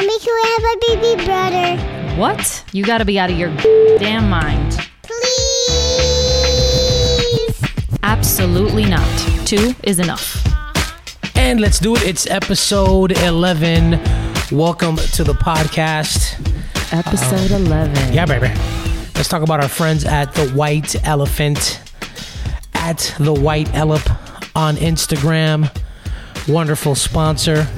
Mommy, can we have a baby brother? What? You gotta be out of your damn mind. Please. Absolutely not. Two is enough. And let's do it. It's episode 11. Welcome to the podcast. Episode 11. Yeah, baby. Let's talk about our friends at the White Elephant, at the White Elep on Instagram. Wonderful sponsor,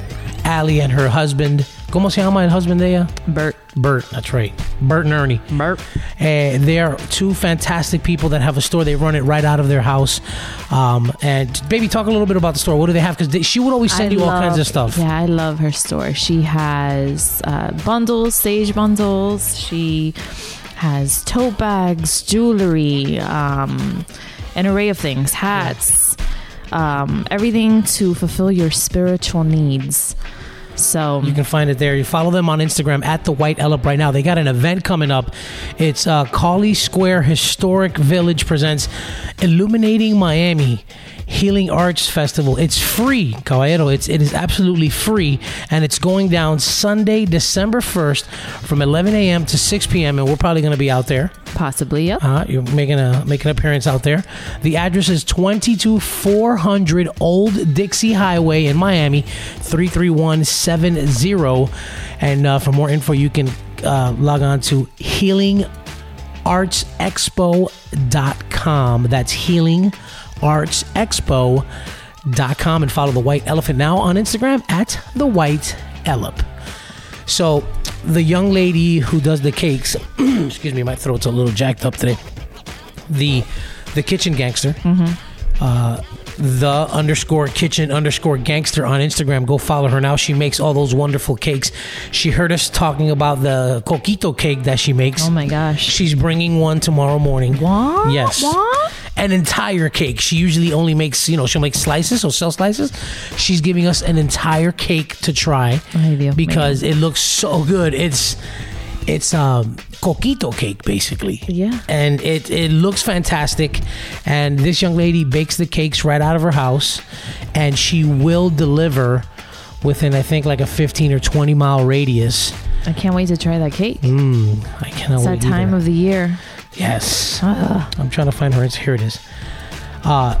Allie and her husband. ¿Cómo se llama el husband de ella? Bert. Bert, that's right. Bert and Ernie. Bert. Uh, they are two fantastic people that have a store. They run it right out of their house. Um, and baby, talk a little bit about the store. What do they have? Because she would always send I you all kinds of stuff. Yeah, I love her store. She has uh, bundles, sage bundles. She has tote bags, jewelry, um, an array of things, hats, um, everything to fulfill your spiritual needs. So You can find it there. You follow them on Instagram at the White Elep right now. They got an event coming up. It's uh, Cauley Square Historic Village presents Illuminating Miami Healing Arts Festival. It's free, caballero. It's it is absolutely free, and it's going down Sunday, December first, from 11 a.m. to 6 p.m. And we're probably going to be out there. possibly, yep. Uh, you're making a making an appearance out there. The address is 22400 Old Dixie Highway in Miami, 33170. And uh, for more info, you can uh, log on to healingartsexpo.com. That's healingartsexpo.com and follow the White Elephant now on Instagram at the White Elep. So the young lady who does the cakes, excuse me, my throat's a little jacked up today. The the kitchen gangster, uh, the underscore kitchen underscore gangster on Instagram. Go follow her now. She makes all those wonderful cakes. She heard us talking about the coquito cake that she makes. Oh my gosh. She's bringing one tomorrow morning. What? Yes. What? An entire cake. She usually only makes, you know, she'll make slices, or sell slices. She's giving us an entire cake to try because it looks so good. It's it's um coquito cake basically. Yeah. And it it looks fantastic and this young lady bakes the cakes right out of her house and she will deliver within I think like a 15 or 20 mile radius. I can't wait to try that cake. Mm, I cannot it's wait. that time either. of the year. Yes. Ah. I'm trying to find her. It's here. It is. Uh,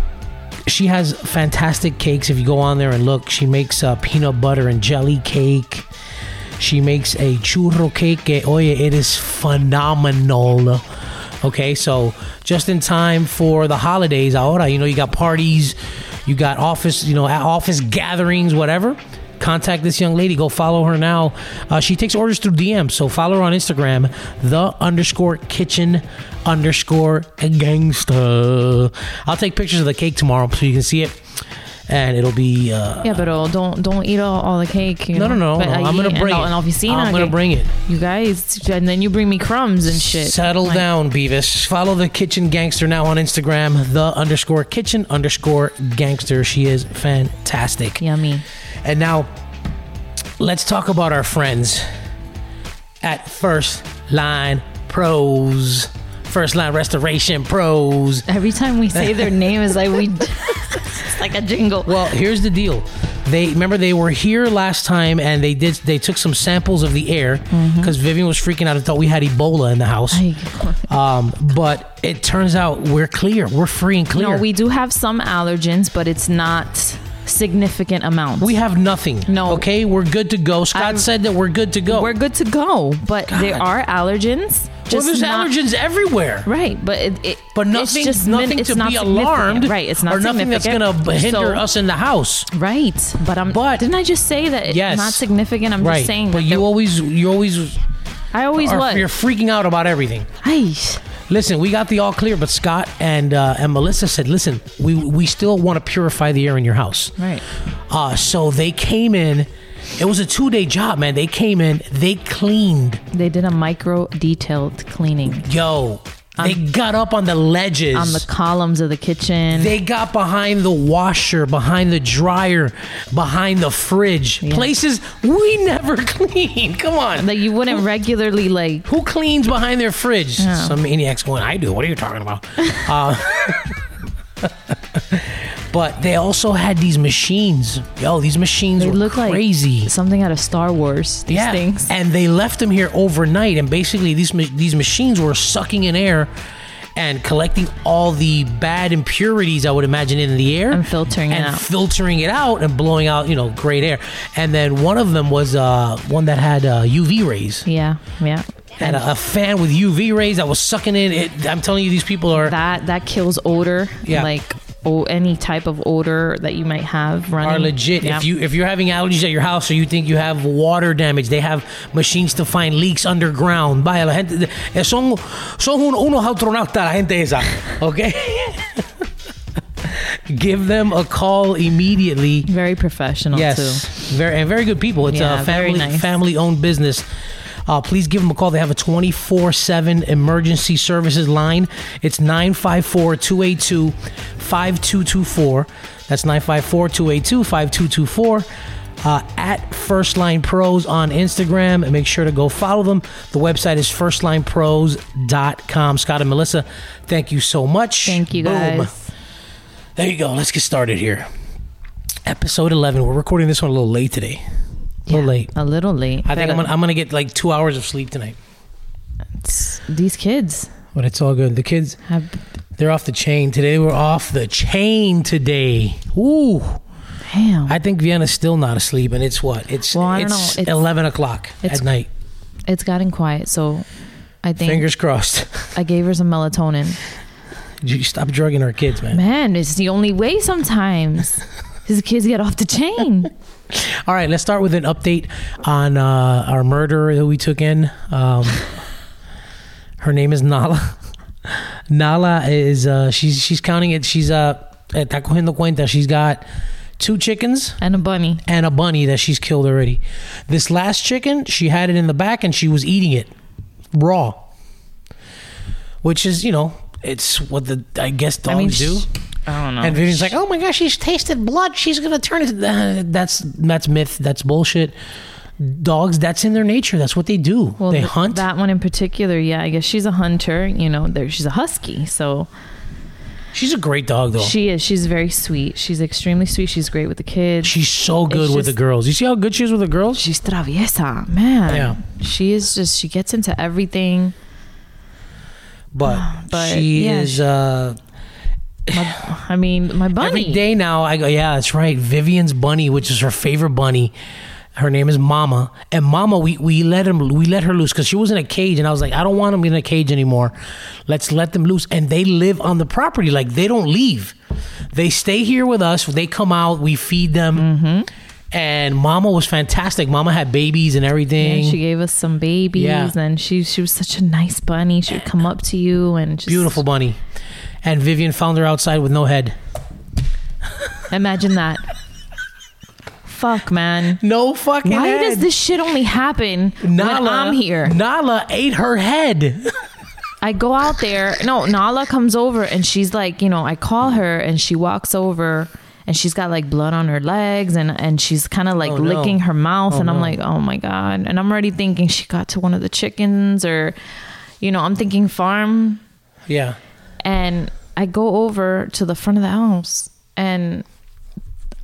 she has fantastic cakes. If you go on there and look, she makes a peanut butter and jelly cake. She makes a churro cake. Que, oye, it is phenomenal. Okay, so just in time for the holidays, ahora, you know, you got parties, you got office, you know, office gatherings, whatever contact this young lady. Go follow her now. Uh, she takes orders through DM, so follow her on Instagram, the underscore kitchen underscore gangsta. I'll take pictures of the cake tomorrow so you can see it, and it'll be. Uh, Yeah, but uh, don't don't eat all, all the cake. You no, know? no, no, But no. ahí I'm gonna bring la- it. La oficina. I'm gonna bring it. You guys, and then you bring me crumbs and shit. Settle Like, down, Beavis. Follow the kitchen gangster now on Instagram, the underscore kitchen underscore gangster. She is fantastic. Yummy. And now, let's talk about our friends at First Line Pros. First Line Restoration Pros. Every time we say their name, is like we. it's like a jingle. Well, here's the deal. They remember they were here last time and they did they took some samples of the air because Vivian was freaking out and thought we had Ebola in the house. Ay, Um, but it turns out we're clear. We're free and clear. No, we do have some allergens, but it's not significant amounts. We have nothing. No. Okay, we're good to go. Scott I'm- said that we're good to go. We're good to go, but there are allergens. Well, there's not, allergens everywhere. Right, but it, it But it's nothing, just min- nothing it's to not be alarmed, Right, it's not significant. or nothing that's going to hinder So- us in the house. Right, but I'm. But- didn't I just say that it's Yes. not significant? I'm right, just saying. but that you always, you always, I always are, what? you're freaking out about everything. Ay, Listen, we got the all clear, but Scott and uh, and Melissa said, listen, we we still want to purify the air in your house. right. Uh, so they came in. It was a two day job, man. They came in, they cleaned. They did a micro detailed cleaning Yo, they got up on the ledges. on the columns of the kitchen. They got behind the washer, behind the dryer, behind the fridge. Places we never clean. Come on. that you wouldn't regularly like. Who cleans behind their fridge? Some maniacs going, I do. What are you talking about? uh, But they also had these machines. Yo, these machines They were look crazy. like something out of Star Wars. These things. and they left them here overnight, and basically these these machines were sucking in air and collecting all the bad impurities I would imagine in the air And filtering it out. filtering it out and blowing out you know great air. And then one of them was uh, one that had uh, UV rays. Yeah, yeah. And a, a fan with UV rays that was sucking in. It, I'm telling you, these people are. That that kills odor. Yeah. Like oh, any type of odor that you might have running. are legit. Yeah. If you if you're having allergies at your house or you think you have water damage, they have machines to find leaks underground. Vaya, la gente, eh, son son un- unos astronautas la gente esa, okay? Give them a call immediately. very professional Yes, too. very and very good people. It's Yeah, a family nice. family owned business. Uh, please give them a call. They have a 24 7 emergency services line. It's 954 282 5224. That's 954 282 5224. Uh, at First Line Pros on Instagram. And make sure to go follow them. The website is firstlinepros.com. Scott and Melissa, thank you so much. Thank you Boom. guys. There you go. Let's get started here. Episode 11. We're recording this one a little late today. A little late. A little late. I think I'm gonna, I'm gonna get like two hours of sleep tonight. it's- these kids But it's all good. The kids, have they're off the chain. Today we're off the chain today. Ooh. damn. I think Vienna's still not asleep and it's what? It's Well, it's. It's- 11 o'clock it's- at night. it's gotten quiet, so I think Fingers crossed. I gave her some melatonin. you stop drugging our kids, man. Man, it's the only way sometimes. These kids get off the chain. All right, let's start with an update on uh, our murderer that we took in. Um, her name is Nala. Nala is uh, she's she's counting it. She's uh, está cogiendo cuenta. She's got two chickens And a bunny. and a bunny that she's killed already. This last chicken, she had it in the back and she was eating it raw, which is you know it's what the I guess dogs I mean, do. I don't know. And Vivian's like, "Oh my gosh, she's tasted blood. She's gonna turn it." Uh, that's that's myth. That's bullshit. Dogs, that's in their nature. That's what they do. well, they th- hunt. That one in particular, yeah. I guess she's a hunter. You know, there she's a husky, so she's a great dog, though. she is. She's very sweet. She's extremely sweet. She's great with the kids. she's so good It's with the girls. You see how good she is with the girls? she's traviesa, man. Yeah. She is just. She gets into everything. But, But, she yeah, is. she- uh I mean, my bunny. Every day now, I go, yeah, that's right. Vivian's bunny, which is her favorite bunny. Her name is Mama, and Mama, we, we let him, we let her loose because she was in a cage, and I was like, I don't want them in a cage anymore. Let's let them loose, and they live on the property, like they don't leave. They stay here with us. They come out, we feed them, Mm-hmm. And Mama was fantastic. Mama had babies and Yeah, everything. she gave us some babies, Yeah. and she she was such a nice bunny. She would come up to you and just Beautiful bunny, and Vivian found her outside with no head. Imagine that. Fuck, man. No fucking Why head. does this shit only happen when I'm here? Nala ate her head. I go out there. No, Nala comes over and she's like, you know, I call her and she walks over and she's got like blood on her legs and and she's kind of like Oh, no. licking her mouth Oh, and I'm no. like, oh my god. And I'm already thinking she got to one of the chickens or, you know, I'm thinking farm yeah. and I go over to the front of the house and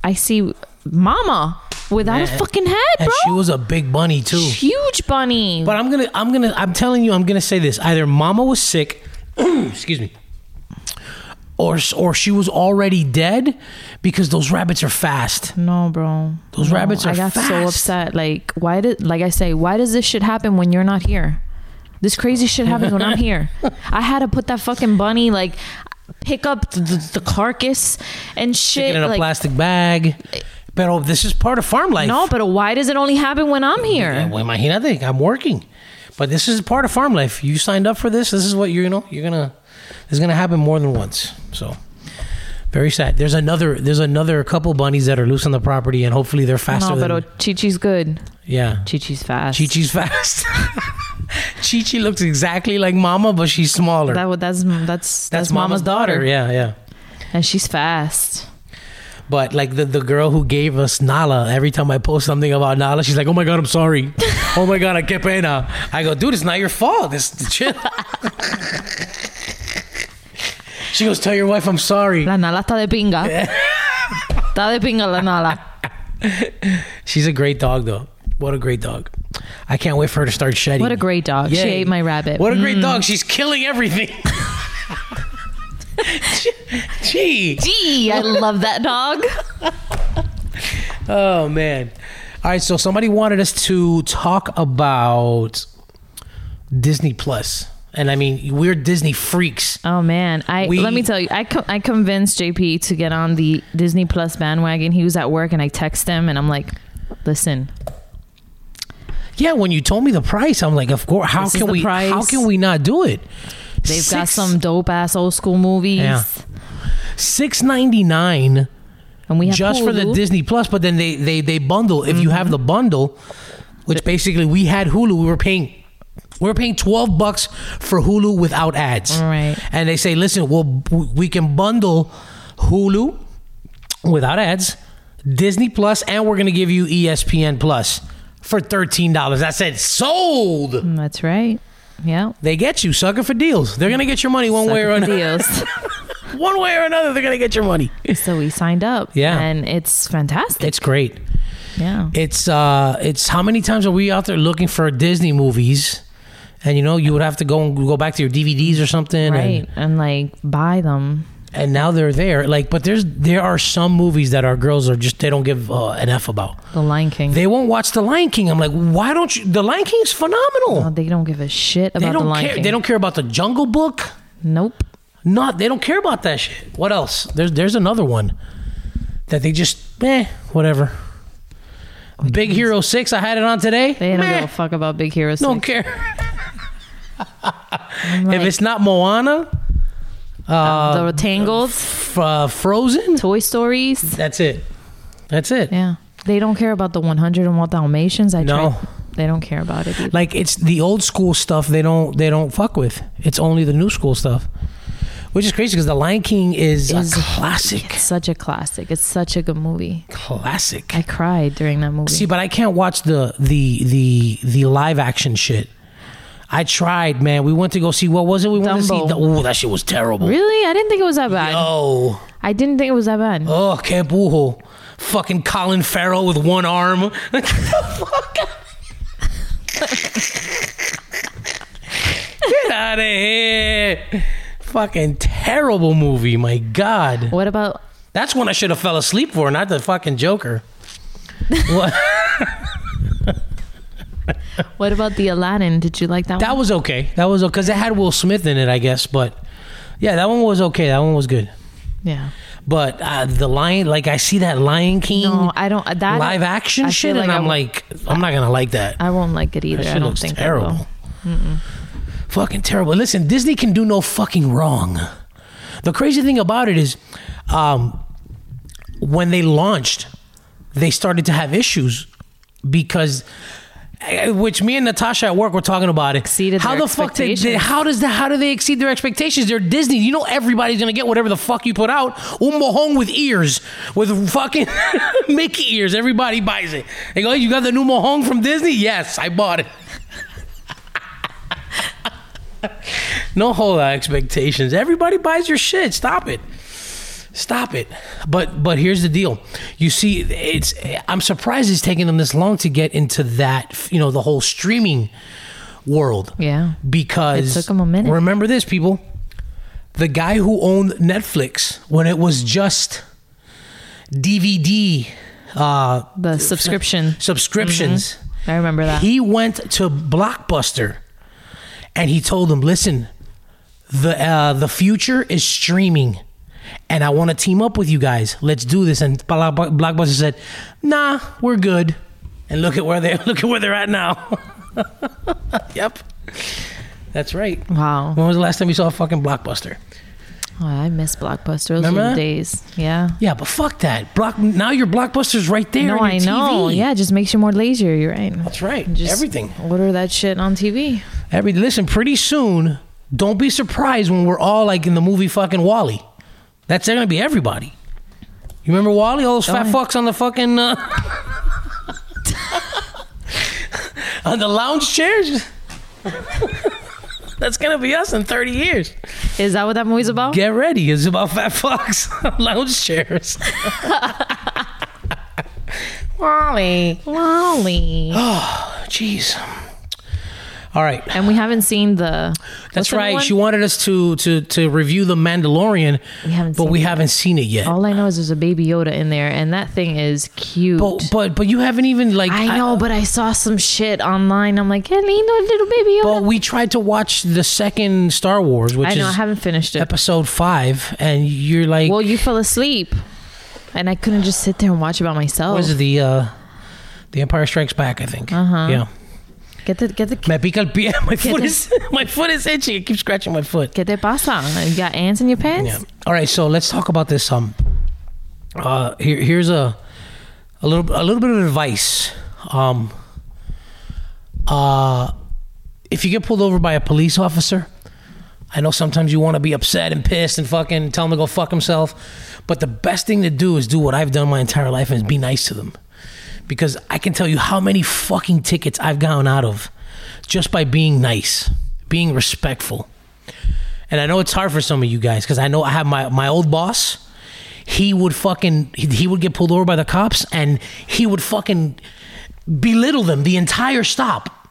I see Mama without a fucking head, bro. And she was a big bunny too. Huge bunny. But I'm gonna, I'm gonna, I'm telling you, I'm gonna say this: either Mama was sick, excuse me, or or she was already dead because those rabbits are fast. No, bro. Those No, rabbits are I got so upset. Like, why did, like I say, why does this shit happen when you're not here? This crazy shit happens when I'm here. I had to put that fucking bunny, like, pick up the, the, the carcass and Stick shit. it in a like, plastic bag. But this is part of farm life. no, but why does it only happen when I'm here? imagínate, I'm working. But this is part of farm life. You signed up for this. This is what you're, you know, you're gonna. This is gonna happen more than once. So, very sad. There's another. There's another couple bunnies that are loose on the property, and hopefully they're faster. No, but Chi-Chi's good. yeah, Chi-Chi's fast. Chi-Chi's fast. Chi-Chi looks exactly like Mama, but she's smaller. That, that's, that's, that's, That's Mama's daughter. Yeah, yeah. And she's fast. But like the, the girl who gave us Nala, every time I post something about Nala, she's like, "Oh my god, I'm sorry. oh my god, I qué pena." I go, "Dude, it's not your fault. This chill." she goes, "Tell your wife I'm sorry." La nala está de pinga. Está de pinga la nala. She's a great dog, though. What a great dog. I can't wait for her to start shedding. What a great dog. She ate my rabbit. What a great Mm. dog. She's killing everything. Gee. Gee, I love that dog. Oh, man. All right. So somebody wanted us to talk about Disney Plus. And I mean, we're Disney freaks. Oh man, I We- let me tell you, I co- I convinced JP to get on the Disney Plus bandwagon. He was at work, and I text him, and I'm like, "Listen, Yeah, when you told me the price, I'm like, of course. How can we? price. How can we not do it? they've got some dope ass old school movies, Yeah. six ninety nine and we have just for the Disney Plus. But then they they they bundle. If you Mm-hmm. have the bundle, which basically we had Hulu, we were paying. We were paying twelve bucks for Hulu without ads, Right. And they say, listen, well, we can bundle Hulu without ads, Disney Plus, and we're going to give you ESPN Plus for thirteen dollars. I said sold. Mm, That's right. Yeah, They get you, sucker for deals. They're gonna get your money one way or Sucker another. deals. One way or another, they're gonna get your money. so we signed up. Yeah. and it's fantastic. It's great. yeah, It's uh, it's how many times are we out there looking for Disney movies, and you know you would have to go and go back to your DVDs or something, right, and like buy them. and and now they're there. Like, but there's there are some movies that our girls are just they don't give uh, an f about. The Lion King. They won't watch The Lion King. I'm like, why don't you? The Lion King is phenomenal. Oh, they don't give a shit about they the don't Lion care. King. They don't care about the Jungle Book. Nope. Not they don't care about that shit. What else? There's there's another one that they just eh whatever. Big Hero Six. I had it on today. They don't Meh, give a fuck about Big Hero Six. don't care. I'm if it's not Moana, the Tangled, f- uh, Frozen, Toy Stories. that's it. That's it. Yeah, they don't care about the 101 Dalmatians. I No. tried. They don't care about it. Either. Like it's the old school stuff. They don't they don't fuck with. It's only the new school stuff, which is crazy because the Lion King is, Is- a classic. It's such a classic. It's such a good movie. Classic. I cried during that movie. See, but I can't watch the the the the live action shit. I tried, man. We went to go see what was it? We went to see. Oh, that shit was terrible. really, I didn't think it was that bad. Oh, I didn't think it was that bad. oh, Campujo. Fucking Colin Farrell with one arm. Like, the fuck? Get out of here. Fucking terrible movie. My God. What about That's when I should have fell asleep for, not the fucking Joker. what? what about the Aladdin? Did you like that, one? That one? was okay. That was because it had Will Smith in it, I guess. But yeah, that one was okay. That one was good. Yeah. But uh, the lion, like I see that Lion King No, I don't. That live action I shit, like and I'm like, I'm not gonna like that. I won't like it either. That I don't looks think terrible. Fucking terrible. Listen, Disney can do no fucking wrong. The crazy thing about it is, um, when they launched, they started to have issues because. Eh, Which me and Natasha at work were talking about it. Exceeded how the fuck did, they how does that how do they exceed their expectations? They're Disney. You know everybody's gonna get whatever the fuck you put out. Mojón with ears, with fucking Mickey ears. Everybody buys it. They go, you got the new mojón from Disney? Yes, I bought it. no whole expectations. Everybody buys your shit. Stop it. Stop it. But but here's the deal. You see, it's I'm surprised it's taking them this long to get into that. You know, the whole streaming world. Yeah. Because It took 'em a minute. Remember this, people. The guy who owned Netflix when it was just DVD uh, The subscription. subscriptions. I remember that. He went to Blockbuster and he told them, "Listen, the uh, the future is streaming, and I want to team up with you guys. Let's do this." And Block- Blockbuster said, "Nah, we're good." And look at where they look at where they're at now. yep, that's right. wow. When was the last time you saw a fucking Blockbuster? Oh, I miss Blockbuster. Those Remember were the that? days. Yeah. Yeah, but fuck that. Block now your Blockbuster's right there. No, on I know. TV. Yeah, it just makes you more lazier. You're right. that's right. Just Everything. Order that shit on TV. Every listen, pretty soon, don't be surprised when we're all like in the movie fucking WALL-E. That's gonna be everybody. You remember WALL-E? All those fat Oh, fucks on the fucking uh, on the lounge chairs. That's gonna be us in thirty years. Is that what that movie's about? Get ready. It's about fat fucks on lounge chairs. WALL-E. WALL-E. Oh, jeez. All right. and we haven't seen the. That's the right. She wanted us to to to review the Mandalorian, We haven't but we haven't seen it yet. All I know is there's a baby Yoda in there, and that thing is cute. But but but you haven't even like I know, but I saw some shit online. I'm like, hey, lindo, little baby Yoda. But we tried to watch the second Star Wars, which I know, I haven't finished it. episode five, and you're like, Well, you fell asleep, and I couldn't just sit there and watch it by myself. it? The uh, the Empire Strikes Back, I think. Uh-huh. Yeah. Get the get the Me pica el pie. My foot the- is my foot is itchy. It keeps scratching my foot. ¿Qué te pasa? You got ants in your pants? Yeah. All right, so let's talk about this. Um, uh, here, here's a a little a little bit of advice. Um, uh, if you get pulled over by a police officer, I know sometimes you want to be upset and pissed and fucking tell him to go fuck himself, but the best thing to do is do what I've done my entire life and is be nice to them. Because I can tell you how many fucking tickets I've gotten out of just by being nice, being respectful. And I know it's hard for some of you guys because I know I have my, my old boss. He would fucking he, he would get pulled over by the cops and he would fucking belittle them the entire stop.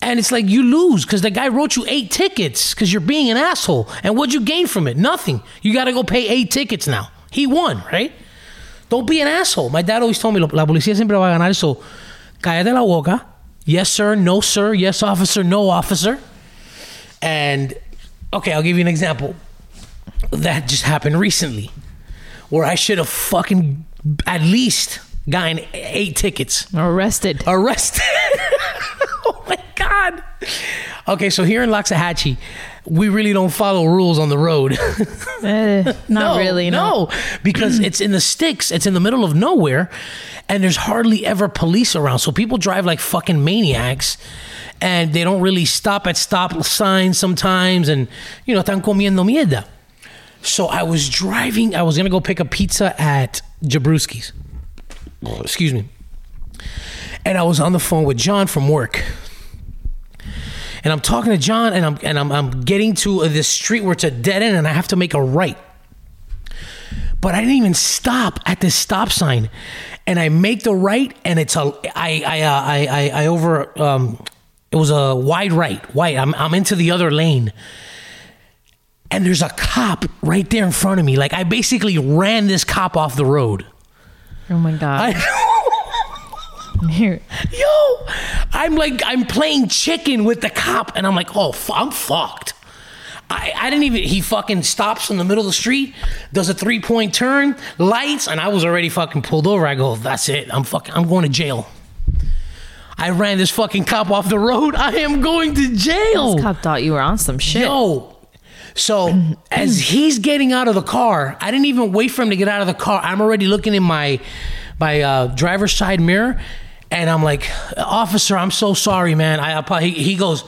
And it's like you lose because the guy wrote you eight tickets because you're being an asshole. And what'd you gain from it? Nothing. You got to go pay eight tickets now. He won, right? Don't be an asshole. My dad always told me, la policía siempre va a ganar. So, cállate la boca. Yes, sir. No, sir. Yes, officer. No, officer. And, okay, I'll give you an example. That just happened recently where I should have fucking at least gotten eight tickets Arrested. arrested. oh my god. Okay, so here in Loxahatchee, we really don't follow rules on the road. Eh, not no, really. No. no, because it's in the sticks. It's in the middle of nowhere, and there's hardly ever police around. So people drive like fucking maniacs, and they don't really stop at stop signs sometimes, and you know, están comiendo mierda. So I was driving. I was gonna go pick a pizza at Jabruski's. Excuse me. And I was on the phone with John from work. And I'm talking to John, and I'm and I'm, I'm getting to this street where it's a dead end, and I have to make a right. But I didn't even stop at this stop sign, and I make the right, and it's a I I uh, I, I I over um it was a wide right, wide. I'm I'm into the other lane, and there's a cop right there in front of me. Like I basically ran this cop off the road. Oh my god. I. yo, I'm like I'm playing chicken with the cop, and I'm like, oh, fu- I'm fucked. I, I didn't even. He fucking stops in the middle of the street, does a three point turn, lights, and I was already fucking pulled over. I go, that's it. I'm fucking. I'm going to jail. I ran this fucking cop off the road. I am going to jail. Cop thought you were on some shit. Yo. So as he's getting out of the car, I didn't even wait for him to get out of the car. I'm already looking in my my uh, driver's side mirror, and I'm like, "Officer, I'm so sorry, man." I apo-" he, he goes,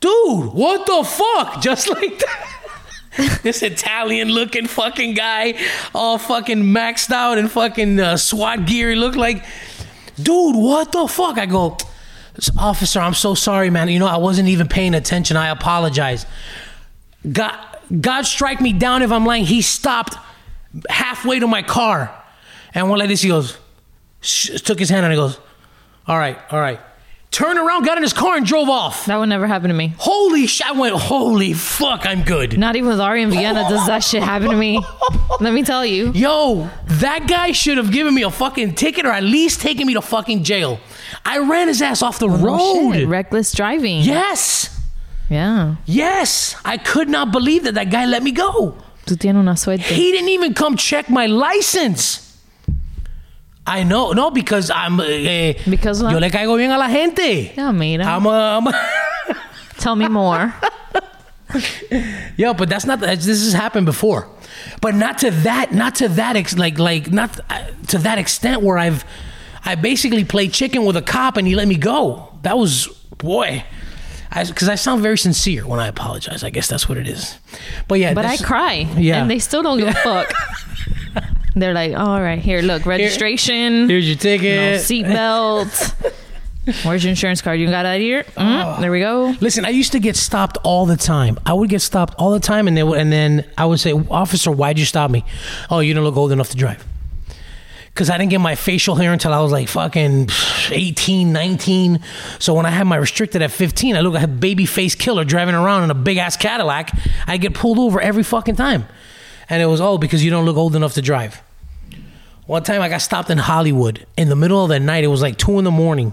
"Dude, what the fuck?" Just like that. this Italian looking fucking guy, all fucking maxed out and fucking uh, SWAT gear. He looked like, dude, what the fuck? I go, officer, I'm so sorry, man. You know, I wasn't even paying attention. I apologize. God, God strike me down if I'm lying. He stopped halfway to my car and went like this. He goes, took his hand and he goes, all right, all right. Turned around, got in his car and drove off. That would never happen to me. Holy shit. I went, holy fuck, I'm good. Not even with Ari in Vienna does that shit happen to me. Let me tell you. Yo, that guy should have given me a fucking ticket or at least taken me to fucking jail. I ran his ass off the Oh, road. shit. Reckless driving. yes. Yeah. Yes. I could not believe that that guy let me go. Tú tienes una suerte. He didn't even come check my license. I know, no, because I'm. Eh, Because yo le caigo bien a la gente. Yeah, mira. I'm a, I'm Tell me more. Yo, but that's not. This has happened before, but not to that. Not to that. Ex, like like not uh, to that extent where I've. I basically played chicken with a cop and he let me go. That was boy. Because I, sound very sincere when I apologize. I guess that's what it is. But yeah, But I cry. Yeah. And they still don't give a fuck. They're like, all right, here, look, registration, Here's your ticket. no ticket. seatbelt. Where's your insurance card? You got it here? Mm, Oh. There we go. Listen, I used to get stopped all the time. I would get stopped all the time, and they would, and then I would say, "Officer, why'd you stop me?" Oh, you don't look old enough to drive. because I didn't get my facial hair until I was like fucking 18, 19. So when I had my restricted at 15, I look like a baby face killer driving around in a big ass Cadillac. I get pulled over every fucking time. And it was, oh, because you don't look old enough to drive. One time I got stopped in Hollywood in the middle of the night. It was like two in the morning.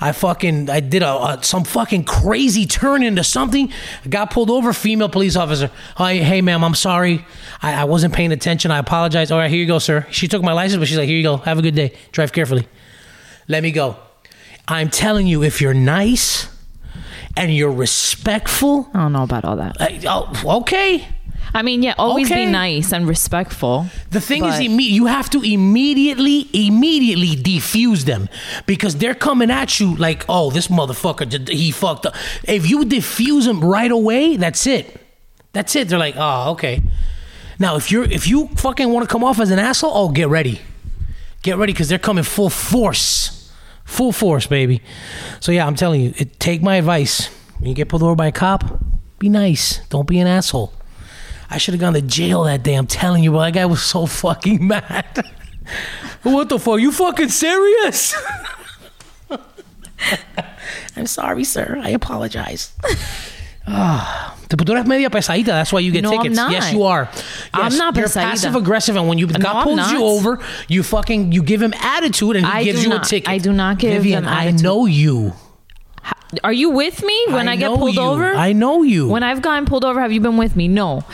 I fucking I did a, a some fucking crazy turn into something. I got pulled over. Female police officer. Hi, hey, ma'am, I'm sorry. I, I wasn't paying attention. I apologize. All right, here you go, sir. She took my license, but she's like, here you go. Have a good day. Drive carefully. Let me go. I'm telling you, if you're nice and you're respectful, I don't know about all that. I, oh, okay. I mean, yeah, always Okay. be nice and respectful. The thing is, imme- you have to immediately, immediately defuse them because they're coming at you like, oh, this motherfucker, he fucked up. If you defuse them right away, that's it. That's it. They're like, oh, okay. Now, if you're if you fucking want to come off as an asshole, oh, get ready, get ready because they're coming full force, full force, baby. So yeah, I'm telling you, it, take my advice. When you get pulled over by a cop, be nice. Don't be an asshole. I should have gone to jail that day. I'm telling you, bro. That guy was so fucking mad. what the fuck? You fucking serious? I'm sorry, sir. I apologize. Ah, te tú eres media pesadita. That's why you get No, I'm tickets. not. Yes, you are. I'm not You're pesadita. passive aggressive, and when you the No, pulls you over, you fucking you give him attitude, and he I gives you not. a ticket. I do not give Vivian, I know you. Are you with me when I, get pulled you. over? I know you. When I've gotten pulled over, have you been with me? No.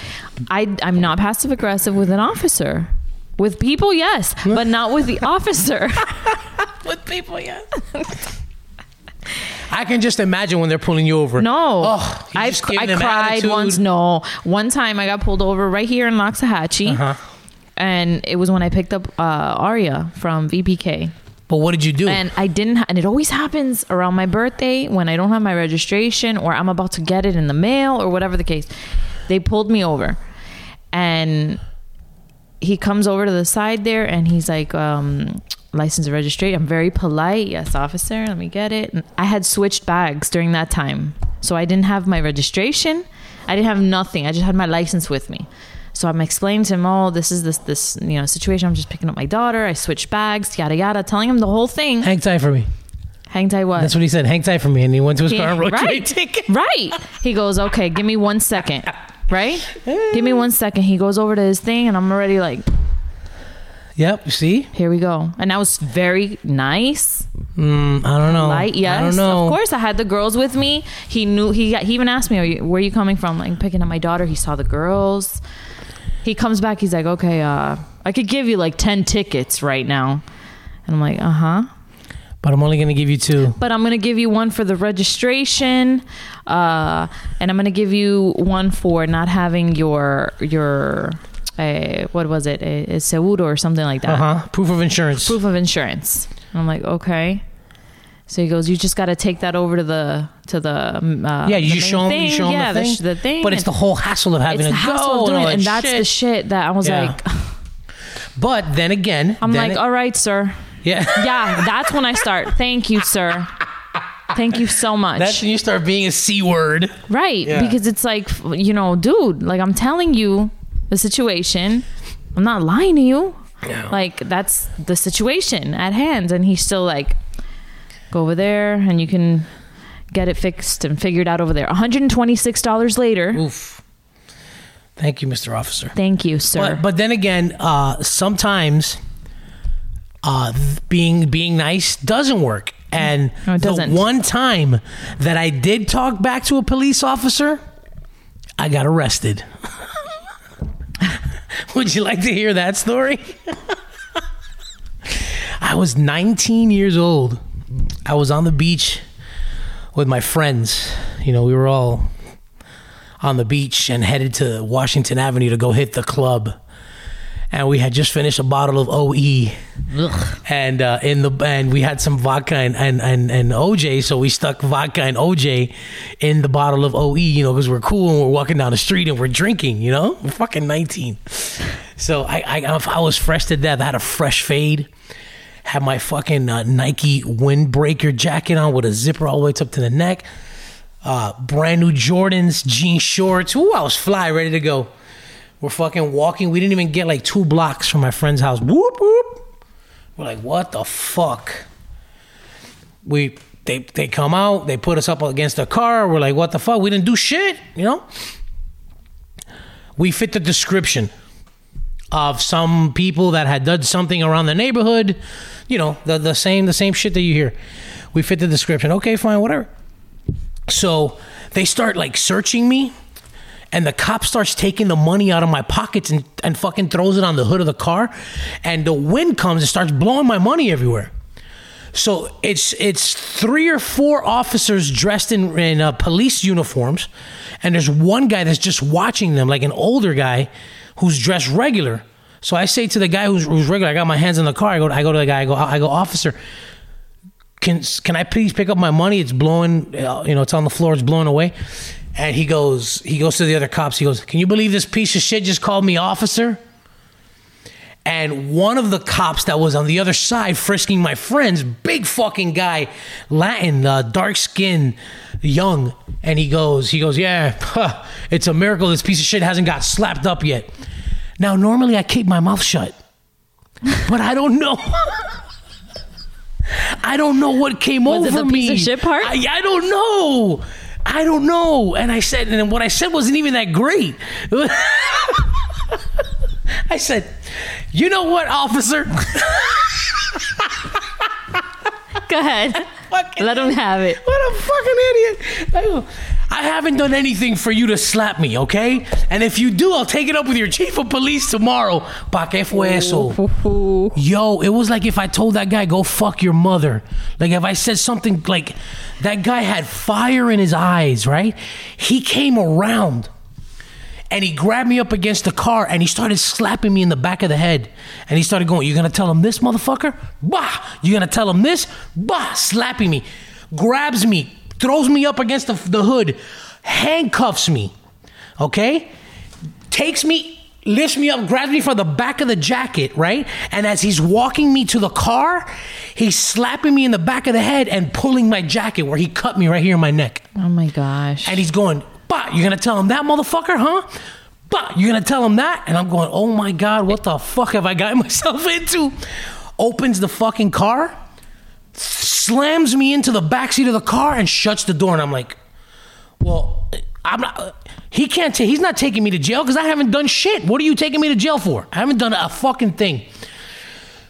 I, I'm not passive aggressive with an officer. With people, yes, but not with the officer. with people, yes. I can just imagine when they're pulling you over. No. Oh, you I've, just I them cried attitude. once. No. One time I got pulled over right here in Loxahatchee. Uh-huh. And it was when I picked up uh, Aria from VPK. But what did you do? And I didn't, ha- and it always happens around my birthday when I don't have my registration or I'm about to get it in the mail or whatever the case. They pulled me over, and he comes over to the side there and he's like, um, license and registration. I'm very polite. Yes, officer, let me get it. And I had switched bags during that time. So I didn't have my registration. I didn't have nothing. I just had my license with me. So I'm explaining to him, oh, this is this this you know situation. I'm just picking up my daughter. I switched bags, yada yada, telling him the whole thing. Hang tight for me. Hang tight, what? That's what he said. Hang tight for me. And he went to his He- car and wrote right, ticket. right. He goes, okay, give me one second. Right? Give me one second. He goes over to his thing, and I'm already like, Yep. See? here we go. And that was very nice. Mm, I don't know. Light, yes. I don't know. Of course, I had the girls with me. He knew. He he even asked me, Are you, "Where are you coming from?" Like picking up my daughter. He saw the girls. He comes back. He's like, "Okay, uh, I could give you like ten tickets right now." And I'm like, "Uh huh." But I'm only going to give you two. But I'm gonna give you one for the registration, uh, and I'm gonna give you one for not having your your. Uh, what was it? A, a seguro or something like that Uh huh. Proof of insurance. proof of insurance. And I'm like, okay. So he goes, you just got to take that over to the to the um, uh, yeah, you the show him, you show him yeah, the, thing. sh- the thing. But it's the whole hassle of having it's to the hassle go of doing all it, and that that's shit. the shit that I was Yeah. like, But then again, I'm then like, it- all right, sir. yeah. Yeah, that's when I start. Thank you, sir. Thank you so much. That's when you start being a c word. right, Yeah. because it's like, you know, dude, like I'm telling you the situation. I'm not lying to you. Yeah. Like that's the situation at hand, and he's still like, go over there, and you can get it fixed and figured out over there. 126 dollars later. Oof. Thank you, Mr. Officer. Thank you, sir. But but then again, uh, sometimes uh, being being nice doesn't work. And No, the one time that I did talk back to a police officer, I got arrested. Would you like to hear that story? I was 19 years old. I was on the beach with my friends. You know, we were all on the beach and headed to Washington Avenue to go hit the club. And we had just finished a bottle of OE, and uh, in the and we had some vodka and, and and and OJ, so we stuck vodka and OJ in the bottle of OE, you know, because we're cool and we're walking down the street and we're drinking, you know, we're fucking nineteen. So I I, I was fresh to death. I had a fresh fade, had my fucking uh, Nike windbreaker jacket on with a zipper all the way up to the neck uh, brand new Jordans, jean shorts. Ooh, I was fly, ready to go. We're fucking walking. We didn't even get like two blocks from my friend's house. Whoop whoop. We're like, what the fuck? We they they come out, they put us up against a car. We're like, what the fuck? We didn't do shit, you know. We fit the description of some people that had done something around the neighborhood. You know, the the same the same shit that you hear. We fit the description. Okay, fine, whatever. So they start like searching me, and the cop starts taking the money out of my pockets and, and fucking throws it on the hood of the car. And the wind comes and starts blowing my money everywhere. So it's it's three or four officers dressed in, in uh, police uniforms, and there's one guy that's just watching them, like an older guy who's dressed regular. So I say to the guy who's, who's regular, I got my hands in the car. I go, I go to the guy. I go, I go, officer, can can I please pick up my money? It's blowing, uh, you know, it's on the floor. It's blowing away. And he goes, he goes to the other cops. He goes, can you believe this piece of shit just called me officer? And one of the cops that was on the other side frisking my friends, big fucking guy, Latin, uh, dark skin, young, and he goes, he goes, yeah, huh, it's a miracle this piece of shit hasn't got slapped up yet. Now, normally I keep my mouth shut, but I don't know. I don't know what came Was it over the me. piece of shit part? I, I don't know. I don't know. And I said, and what I said wasn't even that great. I said, you know what, officer? Go ahead. Fucking- Let him have it. What a fucking idiot. I I haven't done anything for you to slap me, okay? And if you do, I'll take it up with your chief of police tomorrow. Pa que fue eso? Yo, it was like if I told that guy, go fuck your mother. Like if I said something like, that guy had fire in his eyes, right? He came around and he grabbed me up against the car and he started slapping me in the back of the head. And he started going, You're gonna tell him this, motherfucker? Bah! You're gonna tell him this? Bah! Slapping me. Grabs me, throws me up against the, the hood, handcuffs me. Okay? Takes me, lifts me up, grabs me from the back of the jacket, right? And as he's walking me to the car, he's slapping me in the back of the head and pulling my jacket where he cut me right here in my neck. Oh my gosh. And he's going, Bah, you're gonna tell him that motherfucker, huh? But you're gonna tell him that? And I'm going, oh my God, what the fuck have I gotten myself into? Opens the fucking car, slams me into the backseat of the car, and shuts the door. And I'm like, well, I'm not. He can't take. He's not taking me to jail because I haven't done shit. What are you taking me to jail for? I haven't done a fucking thing.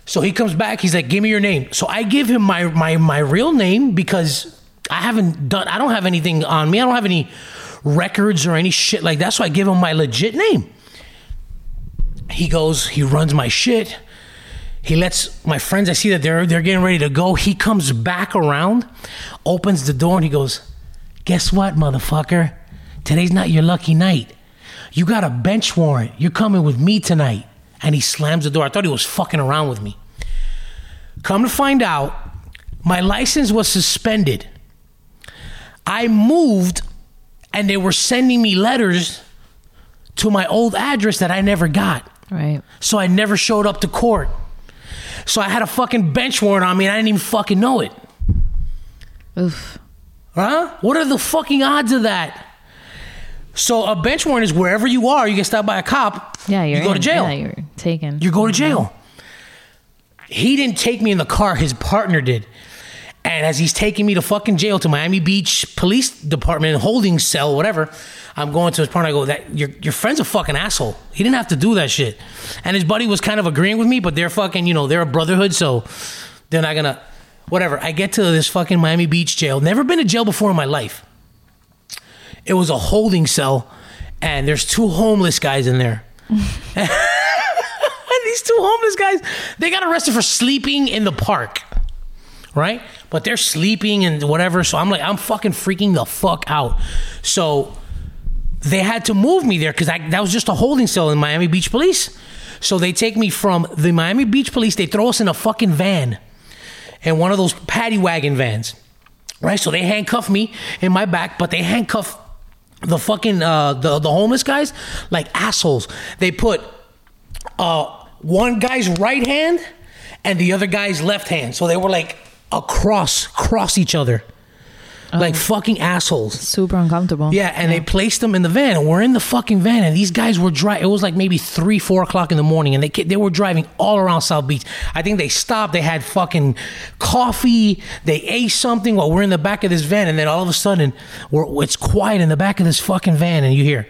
So he comes back. He's like, "Give me your name." So I give him my my my real name because I haven't done. I don't have anything on me. I don't have any records or any shit like that. So I give him my legit name. He goes. He runs my shit. He lets my friends. I see that they're they're getting ready to go. He comes back around, opens the door, and he goes, "Guess what, motherfucker? Today's not your lucky night. You got a bench warrant. You're coming with me tonight." And he slams the door. I thought he was fucking around with me. Come to find out, my license was suspended. I moved, and they were sending me letters to my old address that I never got. right. So I never showed up to court. So I had a fucking bench warrant on me and I didn't even fucking know it. Oof. Huh? What are the fucking odds of that? So a bench warrant is wherever you are, you get stopped by a cop, Yeah, you go to jail. Yeah, you're taken. You go to mm-hmm. jail. He didn't take me in the car, his partner did. And as he's taking me to fucking jail to Miami Beach Police Department, holding cell, whatever, I'm going to his partner. I go, "That your your friend's a fucking asshole. He didn't have to do that shit." And his buddy was kind of agreeing with me, but they're fucking, you know, they're a brotherhood, so they're not gonna, whatever. I get to this fucking Miami Beach jail. Never been to jail before in my life. It was a holding cell, and there's two homeless guys in there. And these two homeless guys, they got arrested for sleeping in the park. Right? But they're sleeping and whatever. So I'm like, I'm fucking freaking the fuck out. So they had to move me there because that was just a holding cell in Miami Beach Police. So they take me from the Miami Beach Police, they throw us in a fucking van, and one of those paddy wagon vans. Right? So they handcuff me in my back, but they handcuff the fucking uh the, the homeless guys like assholes. They put uh, one guy's right hand and the other guy's left hand. So they were like across, cross each other. Oh. like fucking assholes. Super uncomfortable. Yeah, and they placed them in the van, and we're in the fucking van, and these guys were driving. It was like maybe three, four o'clock in the morning, and they they were driving all around South Beach. I think they stopped. They had fucking coffee. They ate something while we're in the back of this van, and then all of a sudden, we're, it's quiet in the back of this fucking van, and you hear,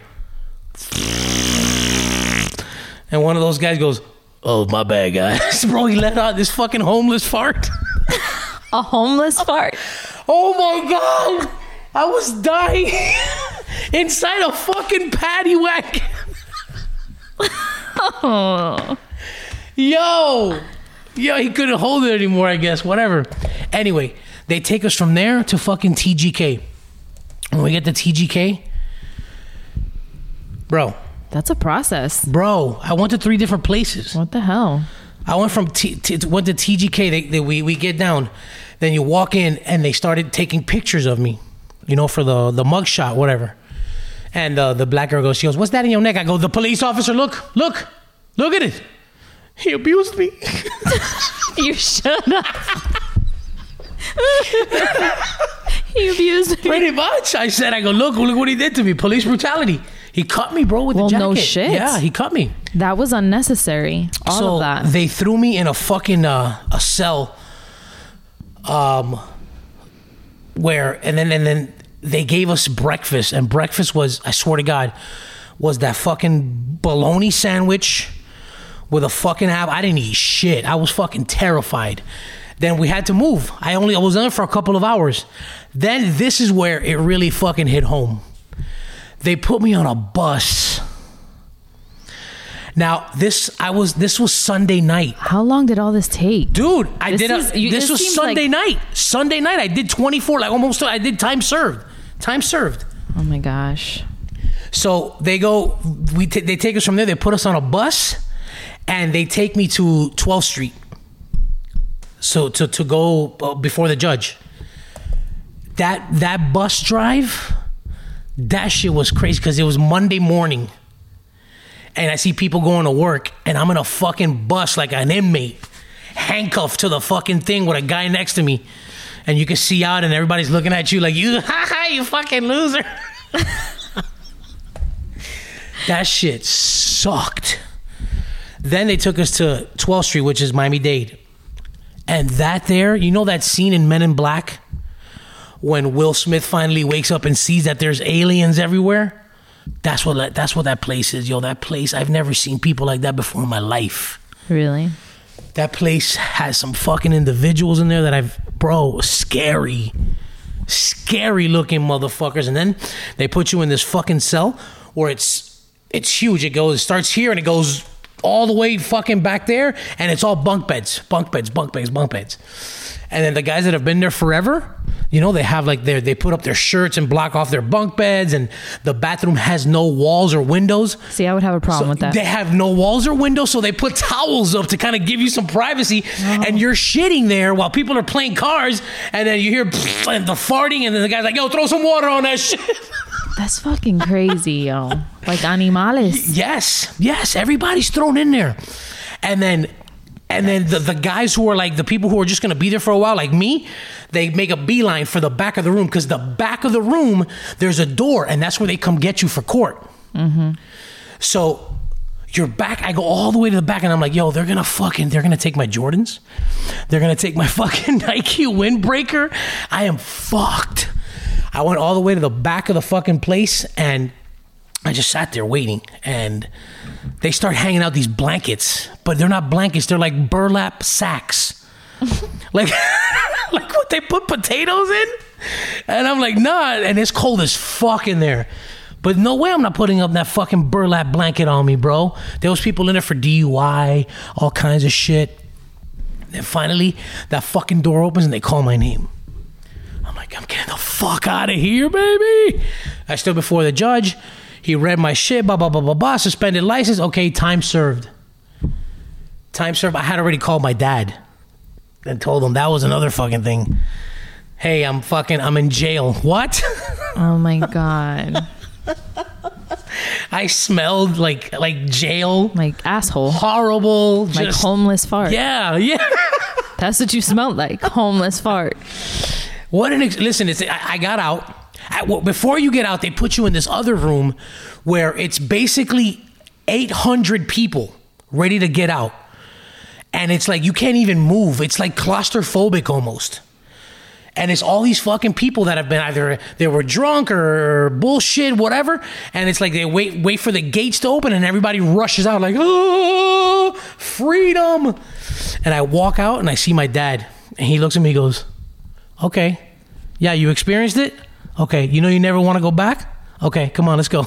and one of those guys goes, "Oh my bad, guys, bro." He let out this fucking homeless fart. A homeless oh. fart. Oh my god! I was dying inside a fucking paddy wagon. Yo! Yo, he couldn't hold it anymore, I guess. Whatever. Anyway, they take us from there to fucking TGK. When we get to TGK, bro, That's a process. bro, I went to three different places. What the hell? I went from T, T went to TGK. They, they, we we get down, then you walk in, and they started taking pictures of me, you know, for the the mug shot, whatever. And uh, the black girl goes, she goes, "What's that in your neck?" I go, "The police officer. Look, look, look at it. He abused me." You should have. he abused me. Pretty much. I said, "I go, look, look what he did to me. Police brutality. He cut me, bro, with Well, the jacket. no shit. Yeah, he cut me. That was unnecessary. All so of that. they threw me in a fucking uh, a cell um where and then and then they gave us breakfast and breakfast was i swear to god was that fucking bologna sandwich with a fucking app i didn't eat shit. I was fucking terrified. Then we had to move. I only i was there for a couple of hours. Then this is where it really fucking hit home. They put me on a bus now this i was this was sunday night. How long did all this take? dude i This did a, is- you- this this was sunday like- night. Sunday night i did 24 like almost i did time served. Time served. Oh my gosh. so they go we t- they take us from there they put us on a bus and they take me to 12th street. So to, to go uh, before the judge. That that bus drive that shit was crazy because it was monday morning and i see people going to work and i'm in a fucking bus like an inmate handcuffed to the fucking thing with a guy next to me and you can see out and everybody's looking at you like you ha ha you fucking loser that shit sucked. Then they took us to 12th Street, which is Miami Dade. And that there, you know that scene in Men in Black when Will Smith finally wakes up and sees that there's aliens everywhere? That's what that, that's what that place is, yo. That place, I've never seen people like that before in my life. Really? That place has some fucking individuals in there that I've, bro, scary, scary looking motherfuckers. And then they put you in this fucking cell where it's it's huge. It goes, it starts here and it goes all the way fucking back there, and it's all bunk beds, bunk beds, bunk beds, bunk beds. And then the guys that have been there forever, you know, they have like their they put up their shirts and block off their bunk beds, and the bathroom has no walls or windows. See, I would have a problem with that. They have no walls or windows, so they put towels up to kind of give you some privacy. Oh. And you're shitting there while people are playing cards, and then you hear and the farting, and then the guy's like, "Yo, throw some water on that shit." That's fucking crazy, yo. Like animales. yes, yes, everybody's thrown in there, and then. And then the, the guys who are like the people who are just gonna be there for a while, like me, they make a beeline for the back of the room because the back of the room there's a door, and that's where they come get you for court. Mm-hmm. So you're back. I go all the way to the back, and I'm like, yo, they're gonna fucking, they're gonna take my Jordans. They're gonna take my fucking Nike windbreaker. I am fucked. I went all the way to the back of the fucking place, and I just sat there waiting. And they start hanging out these blankets, but they're not blankets. They're like burlap sacks, like like what they put potatoes in. And I'm like, nah. And it's cold as fuck in there. But no way I'm not putting up that fucking burlap blanket on me, bro. There was people in there for DUI, all kinds of shit. And finally, that fucking door opens and they call my name. I'm like, I'm getting the fuck out of here, baby. I stood before the judge. He read my shit, blah, blah, blah, blah, blah. Suspended license. Okay, time served. Time served. I had already called my dad and told him that was another fucking thing. Hey, I'm fucking, I'm in jail. What? Oh my god. I smelled like like jail. Like asshole. Horrible. Like just- homeless fart. Yeah, yeah. That's what you smelled like. Homeless fart. What an ex- listen! It's I, I got out. I- well, before you get out, they put you in this other room where it's basically 800 people ready to get out, and it's like you can't even move. It's like claustrophobic almost. And it's all these fucking people that have been either they were drunk or bullshit, whatever. And it's like they wait wait for the gates to open, and everybody rushes out like, oh, freedom. And I walk out and I see my dad, and he looks at me, goes, Okay. Yeah, you experienced it? Okay. You know you never want to go back? Okay, come on, let's go.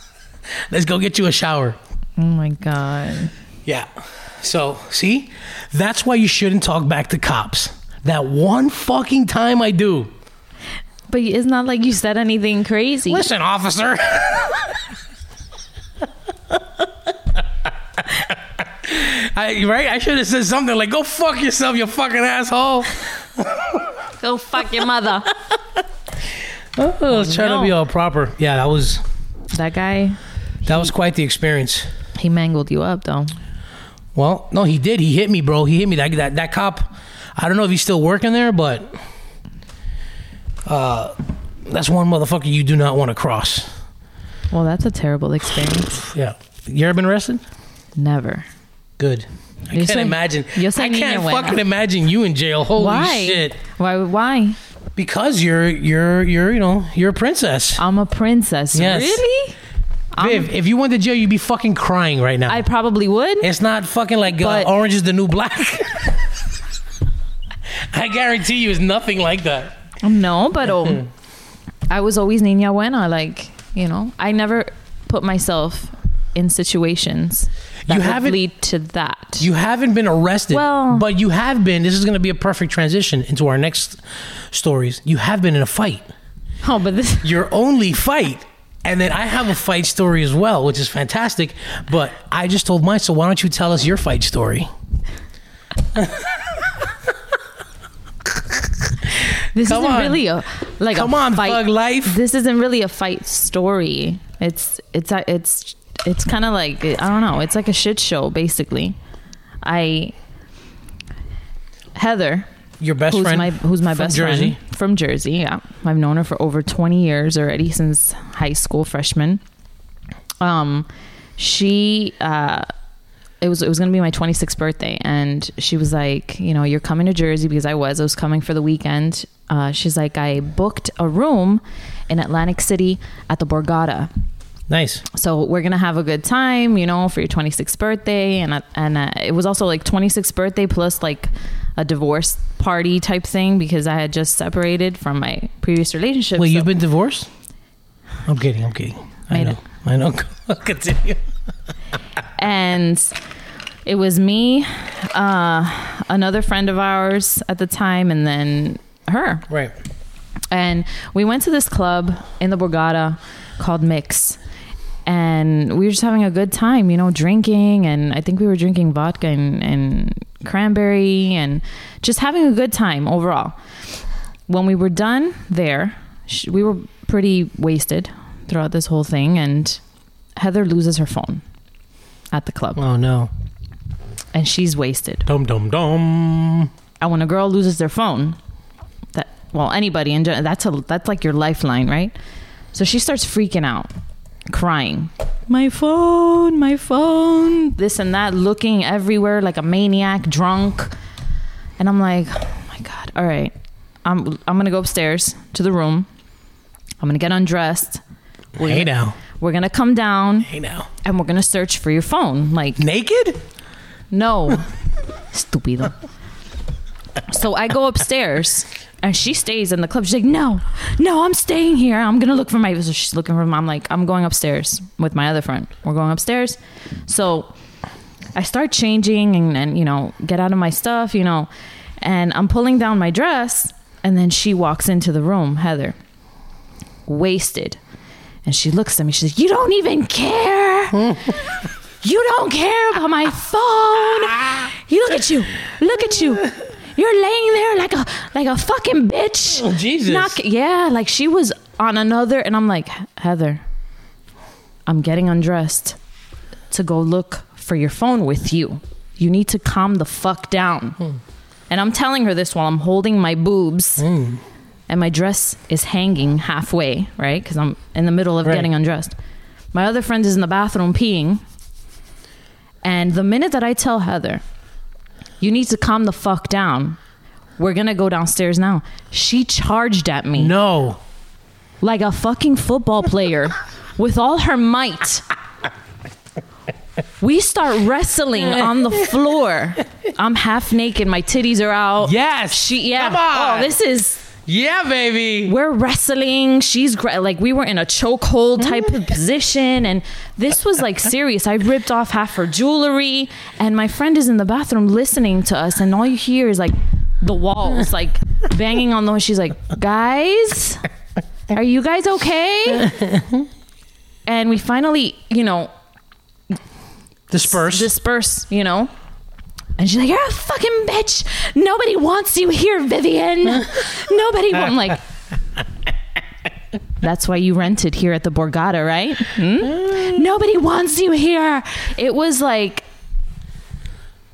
let's go get you a shower. Oh my god. Yeah. So, see? That's why you shouldn't talk back to cops. That one fucking time I do. But it's not like you said anything crazy. Listen, officer. I, right? I should have said something like, go fuck yourself, you fucking asshole. Go fuck your mother. I was trying to be all proper. Yeah, that was that guy, that was quite the experience. he mangled you up though. Well, no, he did. He hit me, bro. He hit me. That that, that cop. I don't know if he's still working there, but uh, that's one motherfucker you do not want to cross. Well, that's a terrible experience. Yeah. You ever been arrested? Never. Good. I Yo can't soy- imagine. I can't fucking imagine you in jail. Holy Why? shit! Why? Why? Because you're you're you're you know you're a princess. I'm a princess. Yes. Really? Viv, if you went to jail, you'd be fucking crying right now. I probably would. it's not fucking like uh, But- Orange is the New Black. I guarantee you, it's nothing like that. No, but um, I was always niña buena. Like you know, I never put myself in situations that You haven't- lead to that. You haven't been arrested, Well- but you have been. This is going to be a perfect transition into our next stories. You have been in a fight. oh, but this. your only fight. And then I have a fight story as well, which is fantastic. But I just told mine, so why don't you tell us your fight story? This Come isn't on. really a like Come a on, fight. Thug Life. This isn't really a fight story. It's it's it's it's kind of like I don't know. It's like a shit show basically. I Heather, Your best who's friend, my who's my best Jersey. friend from Jersey. Yeah, I've known her for over twenty years already since high school freshman. Um, she uh, it was it was gonna be my 26th birthday, and she was like, you know, you're coming to Jersey because I was I was coming for the weekend. Uh, she's like, I booked a room in Atlantic City at the Borgata Nice. so we're gonna have a good time, you know, for your 26th birthday, and uh, and uh, it was also like 26th birthday plus like a divorce party type thing because I had just separated from my previous relationship. Well, so- you've been divorced? I'm kidding. I'm kidding. I Made know. it. I know. Continue. and it was me, uh, another friend of ours at the time, and then her. Right. and we went to this club in the Borgata called Mix. And we were just having a good time, you know, drinking. And I think we were drinking vodka and, and cranberry and just having a good time overall. When we were done there, sh- we were pretty wasted throughout this whole thing. And Heather loses her phone at the club Oh no. and she's wasted. Dum dum dum. And when a girl loses their phone, that well, anybody in gen- that's a that's like your lifeline, right? So she starts freaking out, crying, "My phone, my phone!" This and that, looking everywhere like a maniac, drunk. And I'm like, "Oh my god! All right, I'm I'm gonna go upstairs to the room. I'm gonna get undressed. We're Hey gonna, now. we're gonna come down Hey now. and we're gonna search for your phone. Like Naked? no. Stupido. So I go upstairs and she stays in the club. She's like, no, no, I'm staying here. I'm going to look for my, so she's looking for my, I'm like, I'm going upstairs with my other friend. We're going upstairs. So I start changing and, and, you know, get out of my stuff, you know, and I'm pulling down my dress. And then she walks into the room, Heather, wasted. And she looks at me. She's like, you don't even care. You don't care about my phone. You look at you. Look at you. You're laying there like a like a fucking bitch. Oh, Jesus. Not, yeah, like she was on another and I'm like, Heather, I'm getting undressed to go look for your phone with you. You need to calm the fuck down. Hmm. And I'm telling her this while I'm holding my boobs hmm. and my dress is hanging halfway, right? Because I'm in the middle of Right. getting undressed. My other friend is in the bathroom peeing. And the minute that I tell Heather, you need to calm the fuck down, we're gonna go downstairs now. She charged at me No. like a fucking football player with all her might. We start wrestling on the floor. I'm half naked, my titties are out. Yes. She yeah. Come on. Oh, this is Yeah, baby. we're wrestling. She's gra- like we were in a chokehold type of mm. position, and this was like serious. I ripped off half her jewelry, and my friend is in the bathroom listening to us, and all you hear is like the walls like banging on the. She's like, "Guys, are you guys okay?" And we finally, you know, Disperse. disperse, you know. And she's like, "You're a fucking bitch. Nobody wants you here, Vivian. Nobody." I'm like, "That's why you rented here at the Borgata, right? Hmm? Nobody wants you here." It was like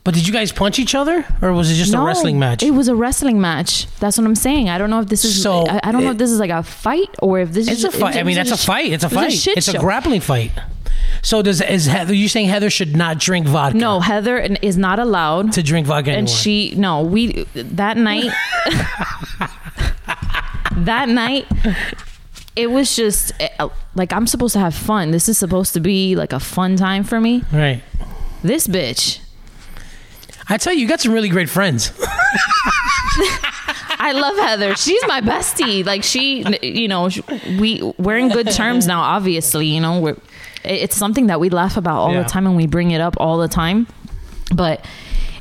but did you guys punch each other, or was it just no, a wrestling match? It was a wrestling match. That's what I'm saying. I don't know if this is. So, I, I don't know if this is like a fight or if this It's is. a fight. I mean, that's a fight. It's a it's fight. shit it's a grappling fight. So does is Heather? You saying Heather should not drink vodka? No, Heather is not allowed to drink vodka and anymore. she no we that night that night it was just uh, like i'm supposed to have fun this is supposed to be like a fun time for me right. this bitch I tell you, you got some really great friends. i love heather she's my bestie like she you know we we're in good terms now obviously you know we're it's something that we laugh about all Yeah. the time and we bring it up all the time but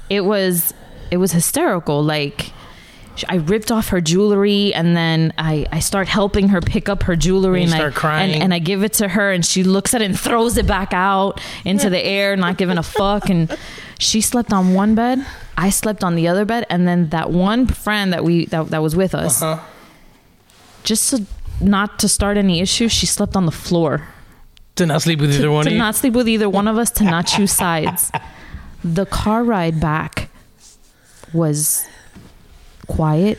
it was it was hysterical like I ripped off her jewelry and then I, I start helping her pick up her jewelry And and, I crying. And, and I give it to her and she looks at it and throws it back out into the air, not giving a fuck. And she slept on one bed, I slept on the other bed, and then that one friend that we that, that was with us, Uh-huh. just to, not to start any issues, she slept on the floor to not sleep with either one to of you. Did not sleep with either one of us, to not choose sides. The car ride back was quiet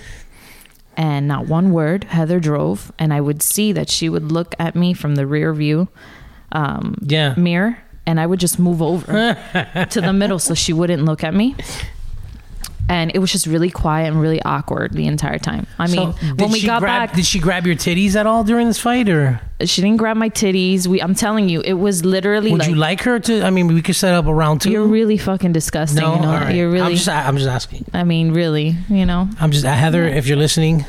and not one word. Heather drove, and I would see that she would look at me from the rear view um, yeah. mirror, and I would just move over to the middle so she wouldn't look at me. And it was just really quiet and really awkward the entire time. I mean, So, when we got grab, back, did she grab your titties at all during this fight, or she didn't grab my titties. We, I'm telling you, it was literally would like you like her to? I mean, we could set up a round 2 You're really fucking disgusting. no, you know? right. You're really. I'm just, I'm just asking. I mean, really. You know. I'm just uh, Heather. If you're listening,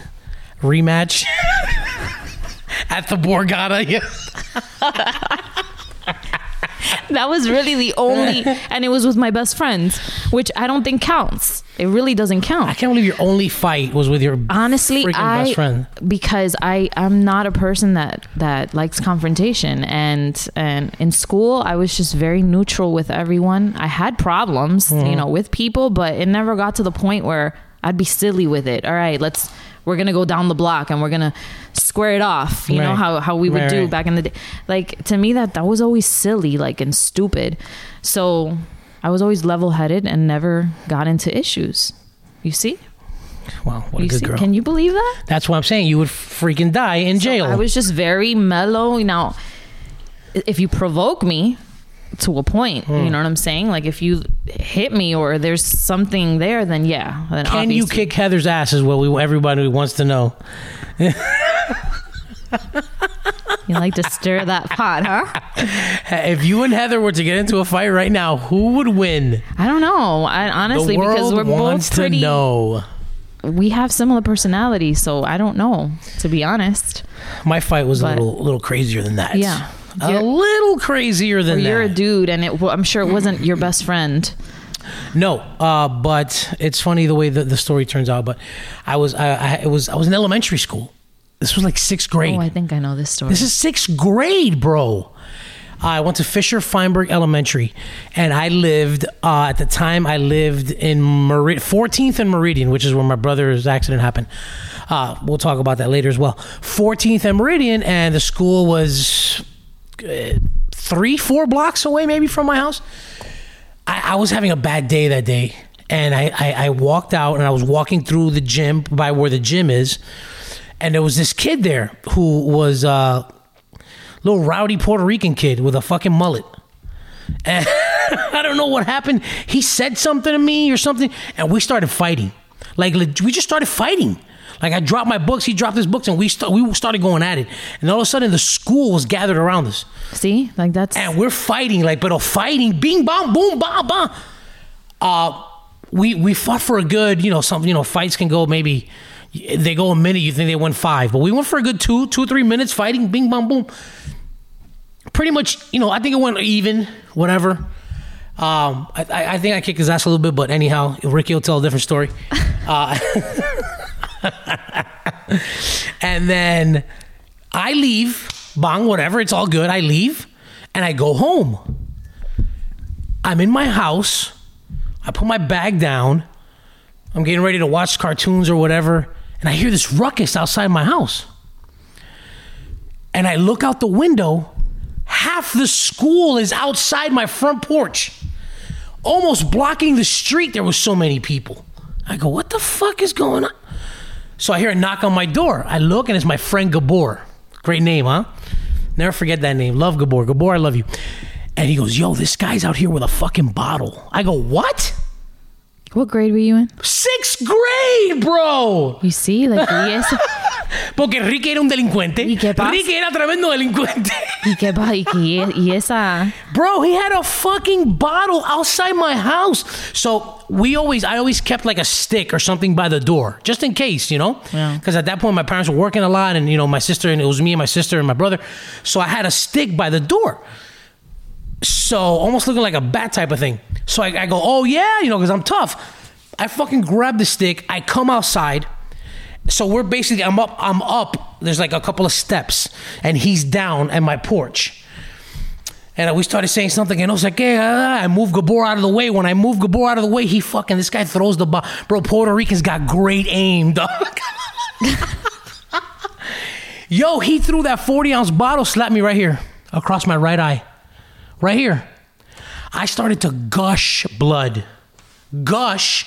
rematch at the Borgata. Yeah. That was really the only, and it was with my best friends, which I don't think counts. It really doesn't count. I can't believe your only fight was with your Honestly, freaking I best friend. because I I'm not a person that that likes confrontation, and and in school I was just very neutral with everyone. I had problems, Mm-hmm. you know, with people, but it never got to the point where I'd be silly with it. All right, let's we're gonna go down the block and we're gonna square it off. You know how how we would Right, do right. back in the day. Like to me, that that was always silly, like and stupid. So I was always level headed and never got into issues. You see, Wow, what a good see. girl. Can you believe that? That's what I'm saying. You would freaking die in jail. I was just very mellow. Now, if you provoke me to a point, Hmm. you know what I'm saying? Like if you hit me or there's something there, then yeah. Then Can you kick Heather's ass? Is what we everybody wants to know. You like to stir that pot, huh? If you and Heather were to get into a fight right now, who would win? I don't know. I honestly because we're both pretty. to know. We have similar personalities, so I don't know. To be honest, My fight was a But- little little crazier than that. Yeah. A little crazier than that. you're a dude, and it, I'm sure it wasn't your best friend. No, uh, but it's funny the way that the story turns out. But I was I, I it was I was in elementary school. This was like sixth grade. Oh, I think I know this story. This is sixth grade, bro. I went to Fisher Feinberg Elementary, and I lived uh, at the time. I lived in Meri- 14th and Meridian, which is where my brother's accident happened. Uh, we'll talk about that later as well. 14th and Meridian, and the school was three, four blocks away, maybe from my house. I, I was having a bad day that day, and I, I, I walked out, and I was walking through the gym by where the gym is, and there was this kid there who was a little rowdy Puerto Rican kid with a fucking mullet. And I don't know what happened. He said something to me or something, and we started fighting. Like we just started fighting. Like I dropped my books, he dropped his books, and we st- we started going at it. And all of a sudden, the school was gathered around us, See, like that's and we're fighting. Like, but a fighting, bing, bong, boom, ba, ba. Uh, we we fought for a good, you know, some you know, fights can go maybe they go a minute. You think they went five, but we went for a good two, two, three minutes fighting, bing, bong, boom. Pretty much, you know, I think it went even, whatever. Um, I, I I think I kicked his ass a little bit, but anyhow, Ricky will tell a different story. Uh, and then I leave, bong, whatever, it's all good. I leave and I go home. I'm in my house. I put my bag down. I'm getting ready to watch cartoons or whatever. And I hear this ruckus outside my house. And I look out the window. Half the school is outside my front porch, almost blocking the street. There was so many people. I go, what the fuck is going on? So I hear a knock on my door. I look and it's my friend Gabor. Great name, huh? Never forget that name. Love Gabor. Gabor, I love you. And he goes, Yo, this guy's out here with a fucking bottle. I go, What? what grade were you in? Sixth grade, bro. You see, like y eso, Porque Ricky era un delincuente. ¿Y qué pasa? Ricky era tremendo delincuente. y qué pa- y, y esa Bro, he had a fucking bottle outside my house. So we always, I always kept like a stick or something by the door, just in case, you know? Yeah. Because at that point, my parents were working a lot, and you know, my sister, and it was me and my sister and my brother. So I had a stick by the door. So almost looking like a bat type of thing. So I, I go, oh yeah, you know, because I'm tough. I fucking grab the stick. I come outside. So we're basically, I'm up, I'm up. There's like a couple of steps, and he's down at my porch. And we started saying something, and I was like, "Yeah." I moved Gabor out of the way. When I moved Gabor out of the way, he fucking this guy throws the ball. Bro, Puerto Ricans got great aim, dog. Yo, he threw that 40 ounce bottle, slapped me right here, across my right eye, right here. I started to gush blood, gush.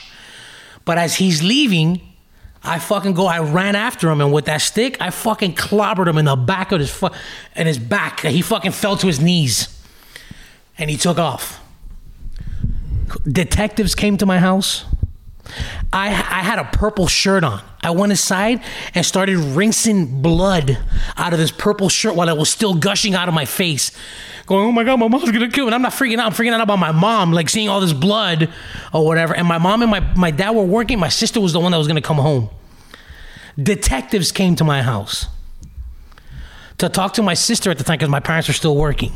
But as he's leaving, I fucking go. I ran after him, and with that stick, I fucking clobbered him in the back of his fu- in his back. He fucking fell to his knees, and he took off. Detectives came to my house. I I had a purple shirt on. I went inside and started rinsing blood out of this purple shirt while it was still gushing out of my face. Going, oh my god, my mom's gonna kill me. And I'm not freaking out. I'm freaking out about my mom, like seeing all this blood or whatever. And my mom and my, my dad were working. My sister was the one that was gonna come home. Detectives came to my house to talk to my sister at the time because my parents were still working.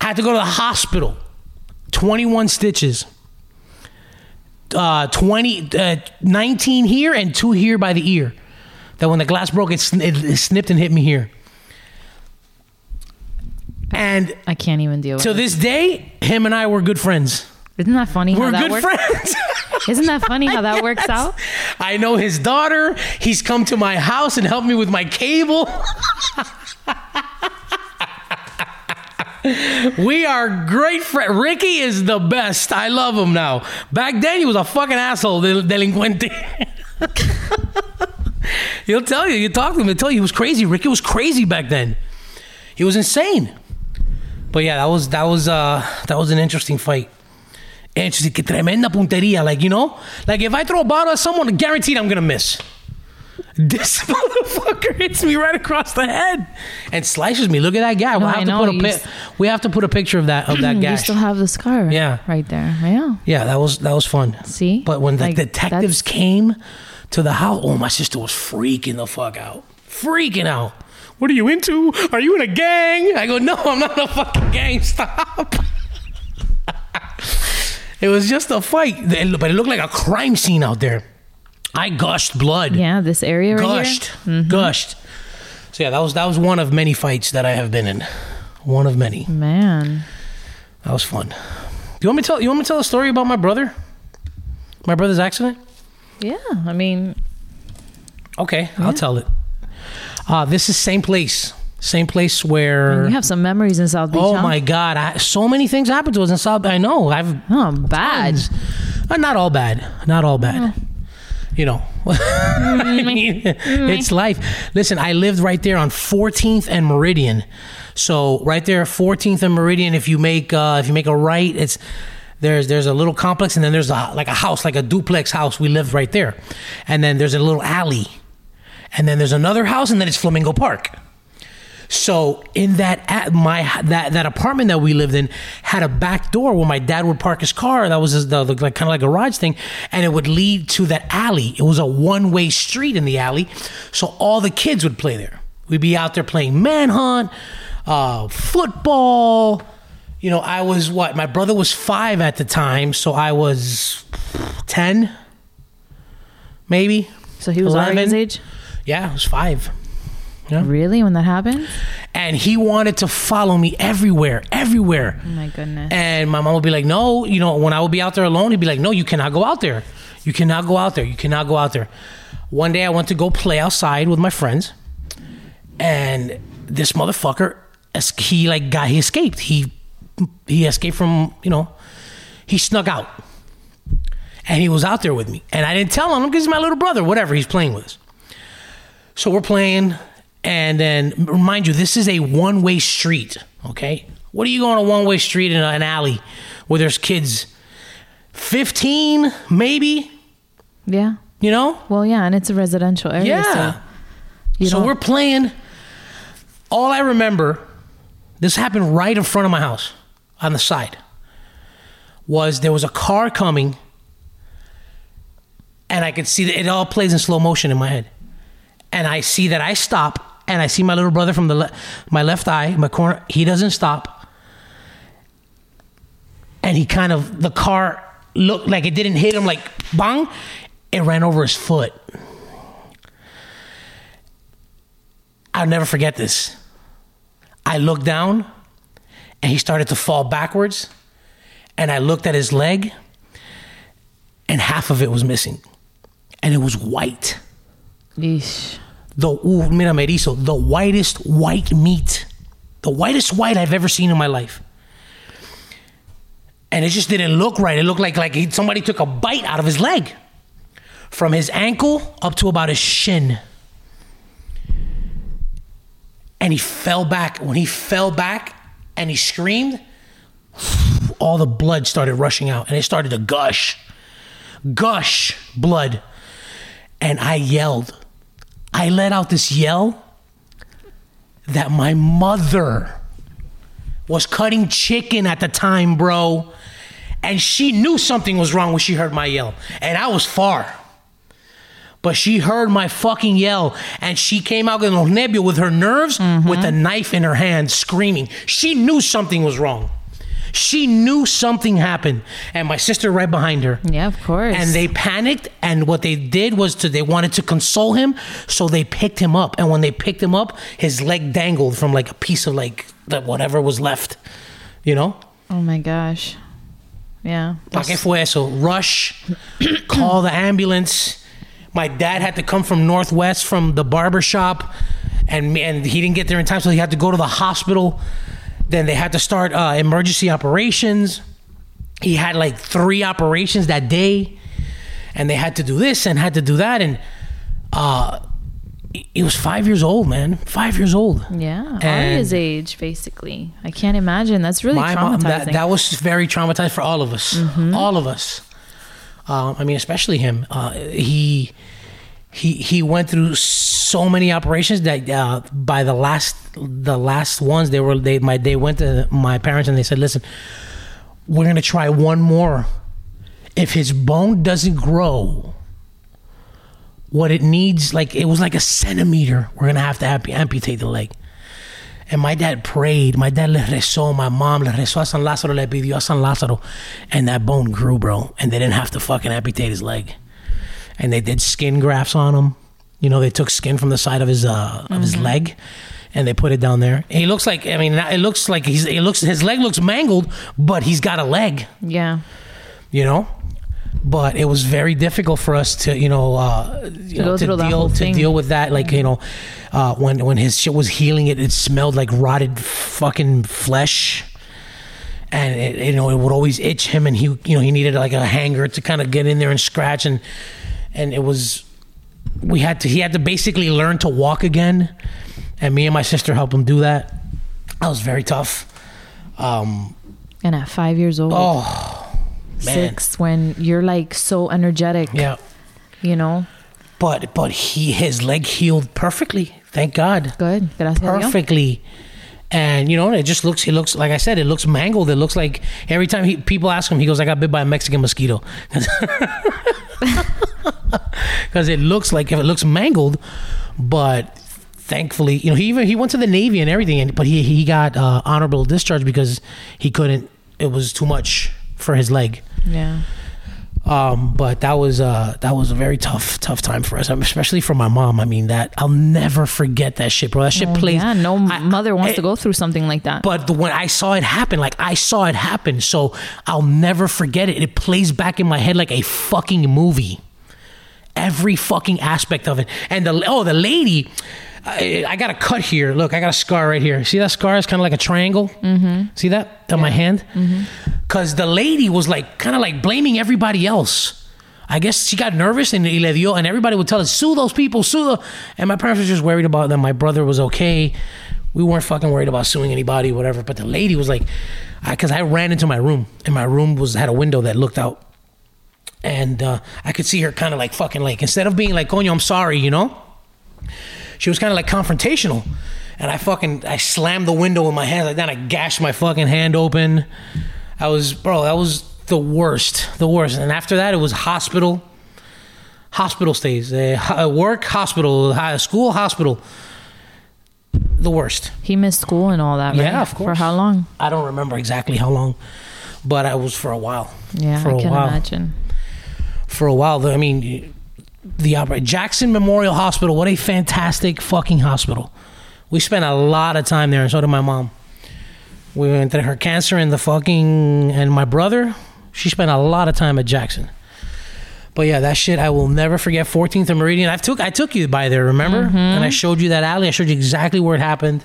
I had to go to the hospital. 21 stitches uh, 20, uh, 19 here and two here by the ear. That when the glass broke, it, sn- it, it snipped and hit me here. And I can't even deal with. to it. this day, him and I were good friends. Isn't that funny how We're that good works? friends. Isn't that funny how that works out? I know his daughter. He's come to my house and helped me with my cable. we are great friends. Ricky is the best. I love him now. Back then, he was a fucking asshole, del- delincuente. He'll tell you. You talk to him, he'll tell you he was crazy. Ricky was crazy back then. He was insane. But yeah, that was that was uh that was an interesting fight. Interesting, que tremenda punteria. Like, you know? Like if I throw a bottle at someone, guaranteed I'm gonna miss. This motherfucker hits me right across the head and slices me. Look at that guy. No, we'll I have to put a pi- we have to put a picture of that of that you gash. still have the scar. Yeah. right there. Yeah. yeah, that was that was fun. See? But when the Like, detectives that's- came to the house, oh my sister was freaking the fuck out. Freaking out. What are you into? Are you in a gang? I go, no, I'm not a fucking gang. Stop. it was just a fight, but it looked like a crime scene out there. I gushed blood. Yeah, this area right gushed, here. gushed. So yeah, that was that was one of many fights that I have been in. One of many. Man, That was fun. You want me to tell? You want me to tell a story about my brother? My brother's accident. yeah. I mean, Okay, I'll tell it. Uh, this is same place, same place where. you have some memories in South Beach. oh huh? my God! I, so many things happened to us in South. I know. I've Oh, bad. tons. Uh, not all bad. Not all bad. You know, I mean, it's life. Listen, I lived right there on 14th and Meridian. So right there, 14th and Meridian. If you make uh, if you make a right, it's there's there's a little complex, and then there's a like a house, like a duplex house. We lived right there, and then there's a little alley, and then there's another house, and then it's Flamingo Park. So in that at my that that apartment that we lived in had a back door where my dad would park his car. That was his, the, the like kind of like a garage thing, and it would lead to that alley. It was a one way street in the alley, so all the kids would play there. We'd be out there playing manhunt, uh, football. You know, I was what? My brother was five at the time, so I was ten, maybe. So he was already his 11. age? Yeah, I was five. Really? When that happened? and he wanted to follow me everywhere, everywhere. Oh my goodness. And my mom would be like, "No, you know, when I would be out there alone, he'd be like, "No, you cannot go out there. You cannot go out there. You cannot go out there." One day, I went to go play outside with my friends, and this motherfucker, he like got he escaped. He he escaped from you know, he snuck out, and he was out there with me, and I didn't tell him because he's my little brother. Whatever, he's playing with us. So we're playing, and then remind you, this is a one way street, okay? What are you going a one way street in an alley where there's kids? 15, maybe, yeah. you know? Well, yeah, and it's a residential area. Yeah. So, So we're playing. All I remember, this happened right in front of my house on the side, was there was a car coming, and I could see that it all plays in slow motion in my head. And I see that I stop, and I see my little brother from the le- my left eye, my corner. He doesn't stop, and he kind of the car looked like it didn't hit him like bang, it ran over his foot. I'll never forget this. I looked down and he started to fall backwards. And I looked at his leg and half of it was missing. And it was white. Yeesh. The, ooh, mira, merizo, the whitest white meat. The whitest white I've ever seen in my life. And it just didn't look right. It looked like, like he, somebody took a bite out of his leg from his ankle up to about his shin and he fell back. When he fell back and he screamed, all the blood started rushing out and it started to gush. Gush blood. And I yelled. I let out this yell that my mother was cutting chicken at the time, bro. And she knew something was wrong when she heard my yell. And I was far. But she heard my fucking yell and she came out with los nervios with her nerves with mm-hmm. a knife in her hand screaming. She knew something was wrong. She knew something happened. And my sister right behind her. Yeah, of course. And they panicked and what they did was to they wanted to console him, so they picked him up. And when they picked him up, his leg dangled from like a piece of like the whatever was left. You know? Oh my gosh. Yeah. ¿Para qué fue eso? Rush, call the ambulance. My dad had to come from Northwest from the barber shop, and and he didn't get there in time, so he had to go to the hospital. Then they had to start uh, emergency operations. He had like three operations that day, and they had to do this and had to do that, and uh, he- was five years old, man, five years old. Yeah. Aria's age, basically. I can't imagine. That's really my traumatizing. mom that, that was very traumatized for all of us all of us um, i mean especially him uh, he he he went through so many operations that uh, by the last the last ones they were they my they went to my parents and they said listen we're gonna try one more if his bone doesn't grow what it needs like it was like a centimeter we're gonna have to ampu- amputate the leg and my dad prayed. My dad le rezó. My mom le rezó a San Lázaro, le pidió a San Lázaro. And that bone grew, bro. And they didn't have to fucking amputate his leg. And they did skin grafts on him. You know, they took skin from the side of his uh, of his leg, and they put it down there. He looks like I mean, it looks like he's it looks his leg looks mangled, but he's got a leg. yeah. You know. But it was very difficult for us to, you know, uh, you know, to deal to thing. deal with that. Like, you know, uh, when when his shit was healing, it it smelled like rotted fucking flesh, and it, you know it would always itch him, and he you know he needed like a hanger to kind of get in there and scratch, and and it was we had to he had to basically learn to walk again, and me and my sister helped him do that. That was very tough. Um, And at five years old, oh man, six, when you're like so energetic, yeah. you know, But but he his leg healed perfectly. Thank God. good. Gracias perfectly. And you know, it just looks. He looks like I said. It looks mangled. It looks like every time he people ask him, he goes, "I got bit by a Mexican mosquito," because it looks like if it looks mangled. But thankfully, you know, he even he went to the Navy and everything, and but he he got uh, honorable discharge because he couldn't. It was too much for his leg. Yeah. Um, but that was uh that was a very tough tough time for us, especially for my mom. I mean that I'll never forget that shit, bro. That shit Oh, plays. yeah, no I- mother wants I- to go through something like that. But the, when I saw it happen, like I saw it happen, so I'll never forget it. It plays back in my head like a fucking movie. Every fucking aspect of it, and the oh the lady. I, I got a cut here. Look, I got a scar right here. See that scar is kind of like a triangle. Mm-hmm. See that on my hand? Because the lady was like kind of like blaming everybody else. I guess she got nervous and, le dio, and everybody would tell us, sue those people, sue them. And my parents were just worried about them. My brother was okay. We weren't fucking worried about suing anybody, whatever. But the lady was like, because I, ran into my room, and my room was had a window that looked out. And uh, I could see her kind of like fucking like, instead of being like, coño, I'm sorry, you know? She was kind of like confrontational. And I fucking, I slammed the window with my hand like that. I gashed my fucking hand open. I was, bro, that was the worst, the worst. And after that, it was hospital, hospital stays, uh, work, hospital, school, hospital. The worst. he missed school and all that, right? Yeah, of course For how long? I don't remember exactly how long, but I was for a while. Yeah, for I a can while. imagine. For a while, though, I mean, the Jackson Memorial Hospital. What a fantastic fucking hospital. We spent a lot of time there, and so did my mom. We went through her cancer and the fucking and my brother. She spent a lot of time at Jackson. But yeah, that shit I will never forget. 14th and Meridian. I took I took you by there, remember? Mm-hmm. And I showed you that alley. I showed you exactly where it happened.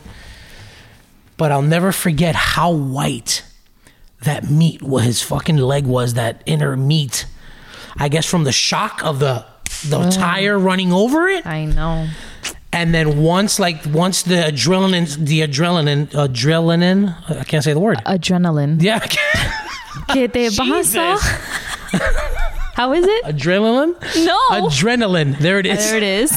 But I'll never forget how white that meat, what his fucking leg was, that inner meat. I guess from the shock of the the tire running over it. I know. And then once, like once the adrenaline, the adrenaline, adrenaline, I can't say the word. Adrenaline. Yeah, ¿Qué te pasa? How is it? adrenaline. No. Adrenaline. There it is. there it is.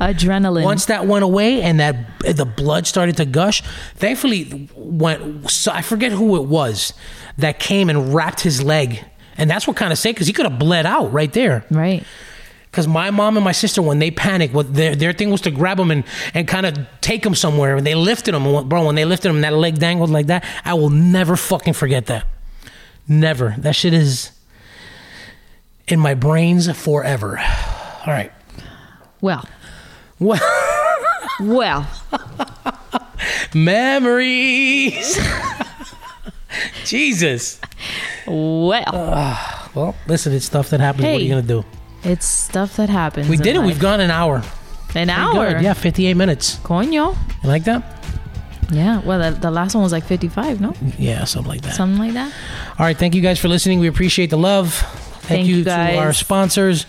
Adrenaline. Once that went away and that the blood started to gush, thankfully, went. So I forget who it was that came and wrapped his leg, and that's what kind of saved because he could have bled out right there. right. Because my mom and my sister, when they panicked, what their their thing was to grab him and, and kind of take him somewhere. And they lifted him, bro. When they lifted him, that leg dangled like that. I will never fucking forget that. Never. That shit is in my brains forever. All right. Well, Well, well. memories. Jesus. Well. Ah, well, listen, it's stuff that happens. What are you gonna do? It's stuff that happens. We did it. life. We've gone an hour. an Pretty hour. good. Yeah, fifty-eight minutes. Coño. You like that? Yeah. Well, the, the last one was like 55, no? Yeah, something like that. Something like that. All right, thank you guys for listening. We appreciate the love. Thank, Thank you, you, to our sponsors,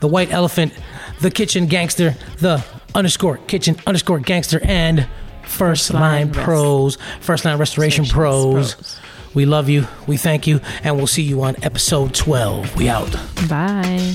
the White Elephant, the Kitchen Gangster, the underscore Kitchen underscore Gangster, and First Line Line Rest- Pros, First Line Restoration Pros. Pros. We love you. We thank you, and we'll see you on episode twelve. We out. Bye.